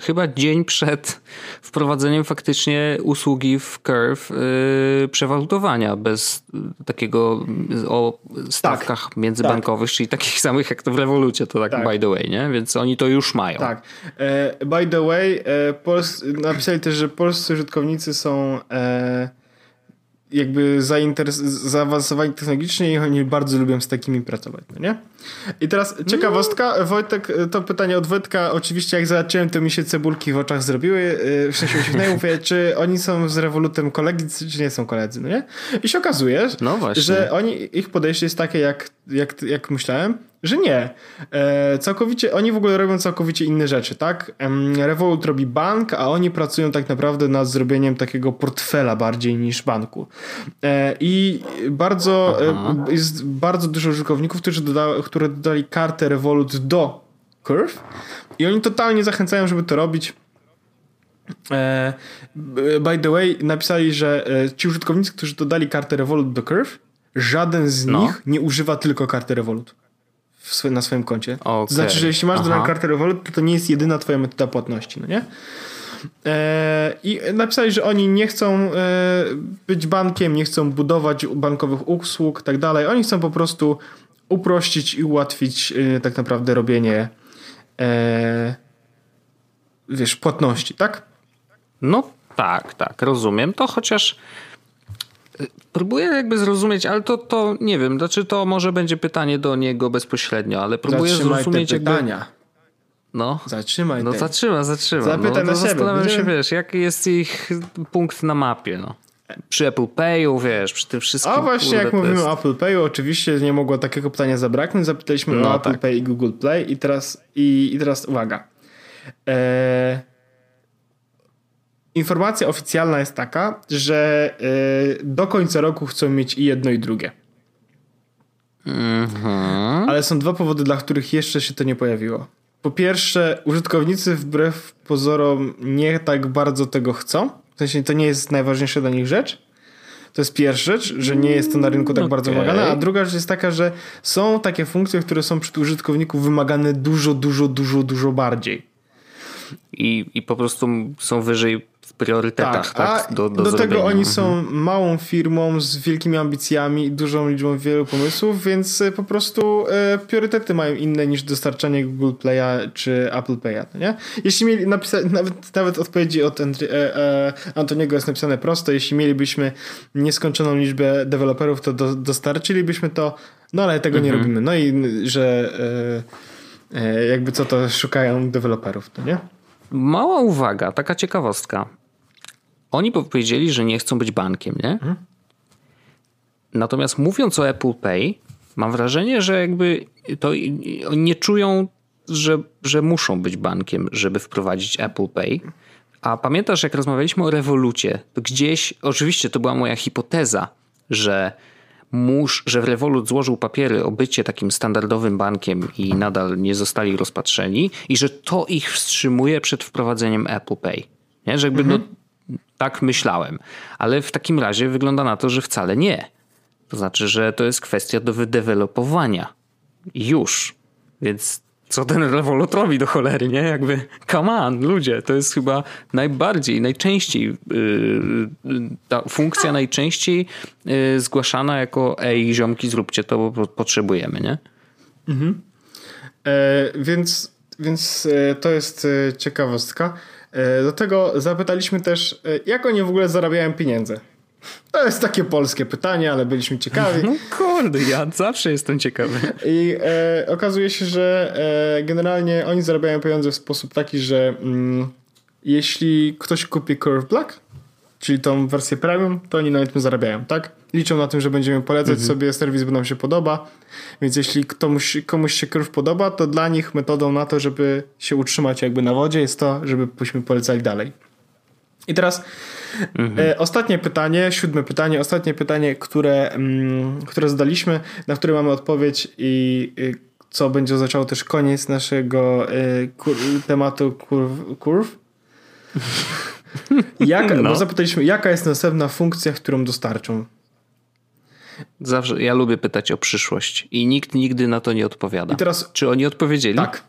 [SPEAKER 2] chyba dzień przed wprowadzeniem faktycznie usługi w Curve yy, przewalutowania bez takiego o stawkach tak, międzybankowych, tak. czyli takich samych jak to w Revolucie, to tak, tak, by the way, nie? Więc oni to już mają.
[SPEAKER 1] Tak. E, by the way, e, napisali też, że polscy użytkownicy są e, jakby zaawansowani technologicznie i oni bardzo lubią z takimi pracować, no nie? I teraz ciekawostka, no. Wojtek, to pytanie od Wojtka, oczywiście jak zobaczyłem, to mi się cebulki w oczach zrobiły, y, w sensie uśmiechnęły, mówię, [laughs] czy oni są z Revolutem koledzy, czy nie są koledzy, no nie? I się okazuje, no że oni, ich podejście jest takie, jak, jak, jak myślałem, że nie. E, całkowicie, oni w ogóle robią całkowicie inne rzeczy, tak? Revolut robi bank, a oni pracują tak naprawdę nad zrobieniem takiego portfela bardziej niż banku. E, I bardzo, e, jest bardzo dużo użytkowników, którzy doda, które dodali kartę Revolut do Curve i oni totalnie zachęcają, żeby to robić. E, by the way, napisali, że e, ci użytkownicy, którzy dodali kartę Revolut do Curve, żaden z no. nich nie używa tylko karty Revolut na swoim koncie. Okay. To znaczy, że jeśli masz dodaną kartę Revolut, to to nie jest jedyna twoja metoda płatności, no nie? E, I napisali, że oni nie chcą e, być bankiem, nie chcą budować bankowych usług, tak dalej. Oni chcą po prostu uprościć i ułatwić e, tak naprawdę robienie wiesz, płatności, tak?
[SPEAKER 2] No tak, tak, rozumiem. To chociaż Próbuję jakby zrozumieć, ale to, to nie wiem, znaczy to może będzie pytanie do niego bezpośrednio, ale próbuję Zatrzymaj zrozumieć
[SPEAKER 1] te pytania.
[SPEAKER 2] Jakby... No.
[SPEAKER 1] Zatrzymaj
[SPEAKER 2] No
[SPEAKER 1] te.
[SPEAKER 2] zatrzyma, zatrzyma. Zapytaj no, to zastanawiam się, wiesz, jaki jest ich punkt na mapie, no. Przy Apple Payu, wiesz, przy tym wszystkim.
[SPEAKER 1] A właśnie, kurde, jak mówimy jest... o Apple Payu, oczywiście nie mogło takiego pytania zabraknąć. Zapytaliśmy no, o Apple tak. Pay i Google Play i teraz, i, i teraz uwaga. Eee, informacja oficjalna jest taka, że yy, do końca roku chcą mieć i jedno i drugie.
[SPEAKER 2] Mhm.
[SPEAKER 1] Ale są dwa powody, dla których jeszcze się to nie pojawiło. Po pierwsze, użytkownicy wbrew pozorom nie tak bardzo tego chcą. W sensie to nie jest najważniejsza dla nich rzecz. To jest pierwsza rzecz, że nie jest to na rynku tak okay. bardzo wymagane. A druga rzecz jest taka, że są takie funkcje, które są przy użytkowniku wymagane dużo, dużo, dużo, dużo bardziej.
[SPEAKER 2] I, I po prostu są wyżej priorytetach, tak?
[SPEAKER 1] tak? do, do, do tego oni są mhm. małą firmą z wielkimi ambicjami i dużą liczbą wielu pomysłów, więc e, po prostu e, priorytety mają inne niż dostarczanie Google Play'a czy Apple Pay'a, nie? Jeśli mieli napisać, nawet, nawet odpowiedzi od e, e, Antoniego jest napisane prosto, jeśli mielibyśmy nieskończoną liczbę deweloperów, to do, dostarczylibyśmy to, no ale tego mhm. nie robimy. No i że e, e, jakby co to szukają deweloperów, to nie?
[SPEAKER 2] Mała uwaga, taka ciekawostka. Oni powiedzieli, że nie chcą być bankiem, nie? Mhm. Natomiast mówiąc o Apple Pay, mam wrażenie, że jakby to oni nie czują, że, że muszą być bankiem, żeby wprowadzić Apple Pay. A pamiętasz, jak rozmawialiśmy o rewolucie, to gdzieś, oczywiście to była moja hipoteza, że musz, że Revolut złożył papiery o bycie takim standardowym bankiem i nadal nie zostali rozpatrzeni i że to ich wstrzymuje przed wprowadzeniem Apple Pay. Nie? Że jakby no, mhm. no, tak myślałem. Ale w takim razie wygląda na to, że wcale nie. To znaczy, że to jest kwestia do wydevelopowania. Już. Więc co ten Revolut robi do cholery, nie? Jakby, come on, ludzie, to jest chyba najbardziej, najczęściej, yy, ta funkcja najczęściej yy, zgłaszana jako ej, ziomki, zróbcie to, bo potrzebujemy, nie? Mhm.
[SPEAKER 1] E, więc, więc e, to jest e, ciekawostka. E, do tego zapytaliśmy też, e, jak oni w ogóle zarabiają pieniądze. To jest takie polskie pytanie, ale byliśmy ciekawi.
[SPEAKER 2] No kurde, ja zawsze jestem ciekawy.
[SPEAKER 1] I e, okazuje się, że e, generalnie oni zarabiają pieniądze w sposób taki, że mm, jeśli ktoś kupi Curve Black, czyli tą wersję premium, to oni na tym zarabiają, tak? Liczą na tym, że będziemy polecać mhm. sobie serwis, bo nam się podoba. Więc jeśli komuś, komuś się Curve podoba, to dla nich metodą na to, żeby się utrzymać jakby na wodzie jest to, żebyśmy polecali dalej. I teraz mhm. e, ostatnie pytanie, siódme pytanie, ostatnie pytanie, które, mm, które zadaliśmy, na które mamy odpowiedź i y, co będzie oznaczało też koniec naszego y, kur, tematu kurw. kurw. [laughs] [laughs] Jak, no. Bo zapytaliśmy, jaka jest następna funkcja, którą dostarczą?
[SPEAKER 2] Zawsze, ja lubię pytać o przyszłość i nikt nigdy na to nie odpowiada. I teraz, Czy oni odpowiedzieli?
[SPEAKER 1] Tak.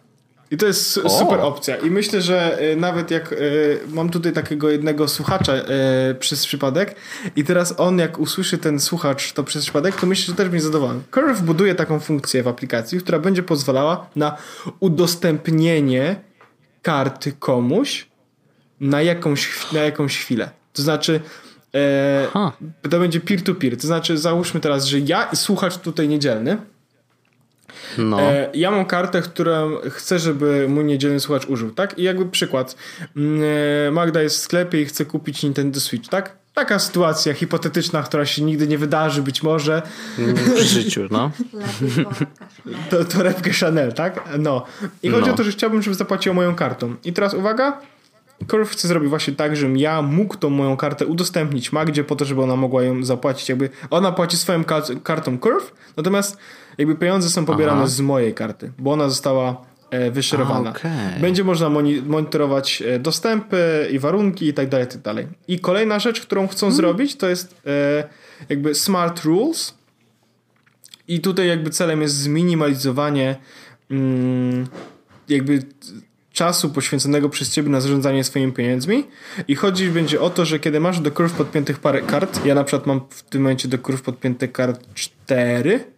[SPEAKER 1] I to jest o. super opcja. I myślę, że y, nawet jak y, mam tutaj takiego jednego słuchacza y, przez przypadek i teraz on jak usłyszy ten słuchacz to przez przypadek, to myślę, że też będzie zadowolony. Curve buduje taką funkcję w aplikacji, która będzie pozwalała na udostępnienie karty komuś na jakąś, na jakąś chwilę. To znaczy e, to będzie peer-to-peer. -peer. To znaczy załóżmy teraz, że ja i słuchacz tutaj niedzielny no. E, ja mam kartę, którą chcę, żeby mój niedzielny słuchacz użył, tak? I jakby przykład. Mm, e, Magda jest w sklepie i chce kupić Nintendo Switch, tak? Taka sytuacja hipotetyczna, która się nigdy nie wydarzy, być może.
[SPEAKER 2] W życiu, no.
[SPEAKER 1] to torebkę Chanel, tak? No. I chodzi no. o to, że chciałbym, żeby zapłaciła moją kartą. I teraz uwaga, Curve chce zrobić właśnie tak, żebym ja mógł tą moją kartę udostępnić Magdzie po to, żeby ona mogła ją zapłacić. Jakby ona płaci swoją kartą Curve, natomiast jakby pieniądze są pobierane Aha. z mojej karty, bo ona została e, wyszerowana. Okay. Będzie można monitorować e, dostępy i warunki i tak dalej, tak dalej. I kolejna rzecz, którą chcą hmm. zrobić, to jest e, jakby smart rules. I tutaj jakby celem jest zminimalizowanie mm, jakby czasu poświęconego przez ciebie na zarządzanie swoimi pieniędzmi. I chodzi będzie o to, że kiedy masz do kurw podpiętych parę kart, ja na przykład mam w tym momencie do kurw podpięte kart 4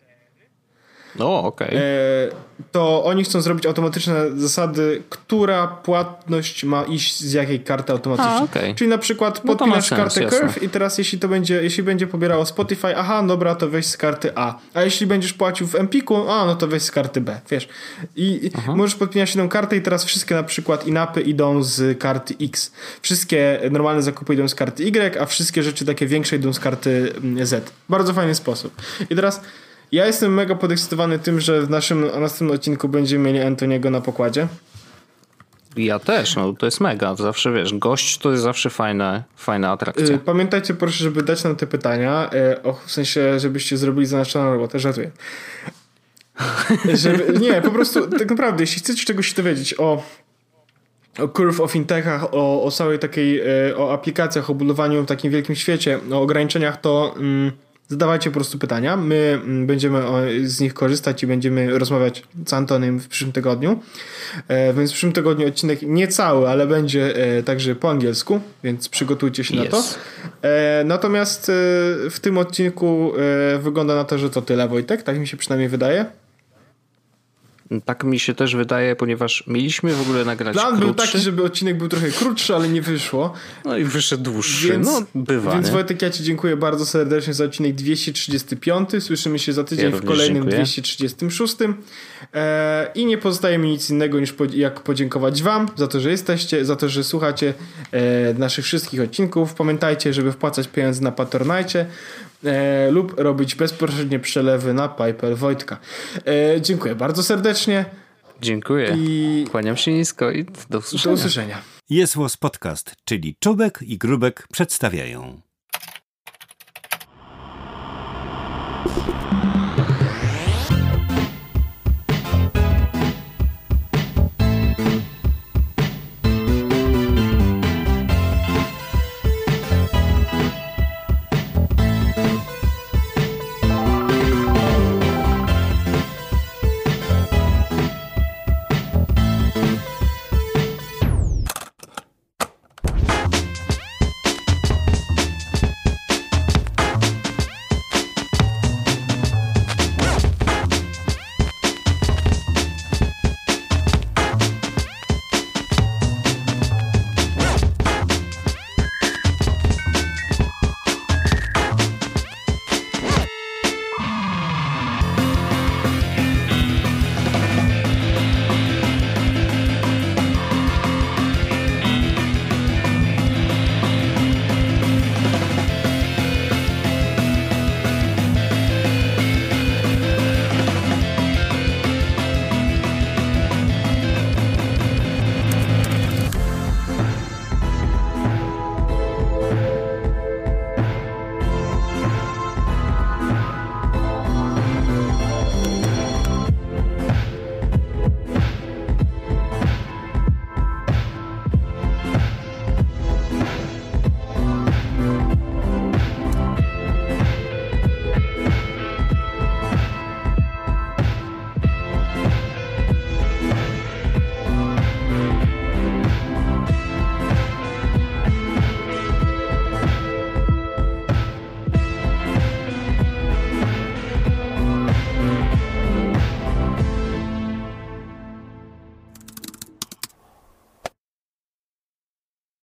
[SPEAKER 2] no, okej. Okay.
[SPEAKER 1] E, to oni chcą zrobić automatyczne zasady, która płatność ma iść z jakiej karty automatycznie. A, okay. Czyli na przykład podpinasz no kartę. Curve i teraz jeśli to będzie, jeśli będzie pobierało Spotify, aha, dobra, to weź z karty A. A jeśli będziesz płacił w Empiku, a no to weź z karty B, wiesz. I Aha. możesz podpinać jedną kartę i teraz wszystkie na przykład inapy idą z karty X. Wszystkie normalne zakupy idą z karty Y, a wszystkie rzeczy takie większe idą z karty mm, Z. Bardzo fajny sposób. I teraz ja jestem mega podekscytowany tym, że w naszym następnym odcinku będziemy mieli Antoniego na pokładzie.
[SPEAKER 2] Ja też, no to jest mega. Zawsze wiesz, gość to jest zawsze fajna, fajna atrakcja. Y,
[SPEAKER 1] pamiętajcie proszę, żeby dać nam te pytania, y, w sensie, żebyście zrobili zaznaczoną robotę, żartuję. [laughs] Żeby, nie, po prostu tak naprawdę, jeśli chcecie czegoś się dowiedzieć o o Curve, o fintechach, o, o całej takiej, y, o aplikacjach, o budowaniu w takim wielkim świecie, o ograniczeniach, to... Mm, zadawajcie po prostu pytania. My mm, będziemy z nich korzystać i będziemy rozmawiać z Antonem w przyszłym tygodniu. E, więc w przyszłym tygodniu odcinek nie cały, ale będzie e, także po angielsku, więc przygotujcie się yes. na to. E, natomiast w tym odcinku wygląda na to, że to tyle, Wojtek, tak mi się przynajmniej wydaje.
[SPEAKER 2] Tak mi się też wydaje, ponieważ mieliśmy w ogóle nagrać
[SPEAKER 1] Plan
[SPEAKER 2] krótszy.
[SPEAKER 1] był taki, żeby odcinek był trochę krótszy, ale nie wyszło.
[SPEAKER 2] No i wyszedł dłuższy. Więc, no bywa.
[SPEAKER 1] Więc
[SPEAKER 2] nie?
[SPEAKER 1] Wojtek, ja ci dziękuję bardzo serdecznie za odcinek 235. Słyszymy się za tydzień ja w kolejnym dziękuję. 236. E, I nie pozostaje mi nic innego niż jak podziękować wam za to, że jesteście, za to, że słuchacie e, naszych wszystkich odcinków. Pamiętajcie, żeby wpłacać pieniądze na Patronite e, lub robić bezpośrednie przelewy na PayPal Wojtka. E, dziękuję bardzo serdecznie.
[SPEAKER 2] Dziękuję. I... Kłaniam się nisko i do usłyszenia.
[SPEAKER 1] Do usłyszenia.
[SPEAKER 3] Jest Podcast, czyli Czubek i Grubek przedstawiają.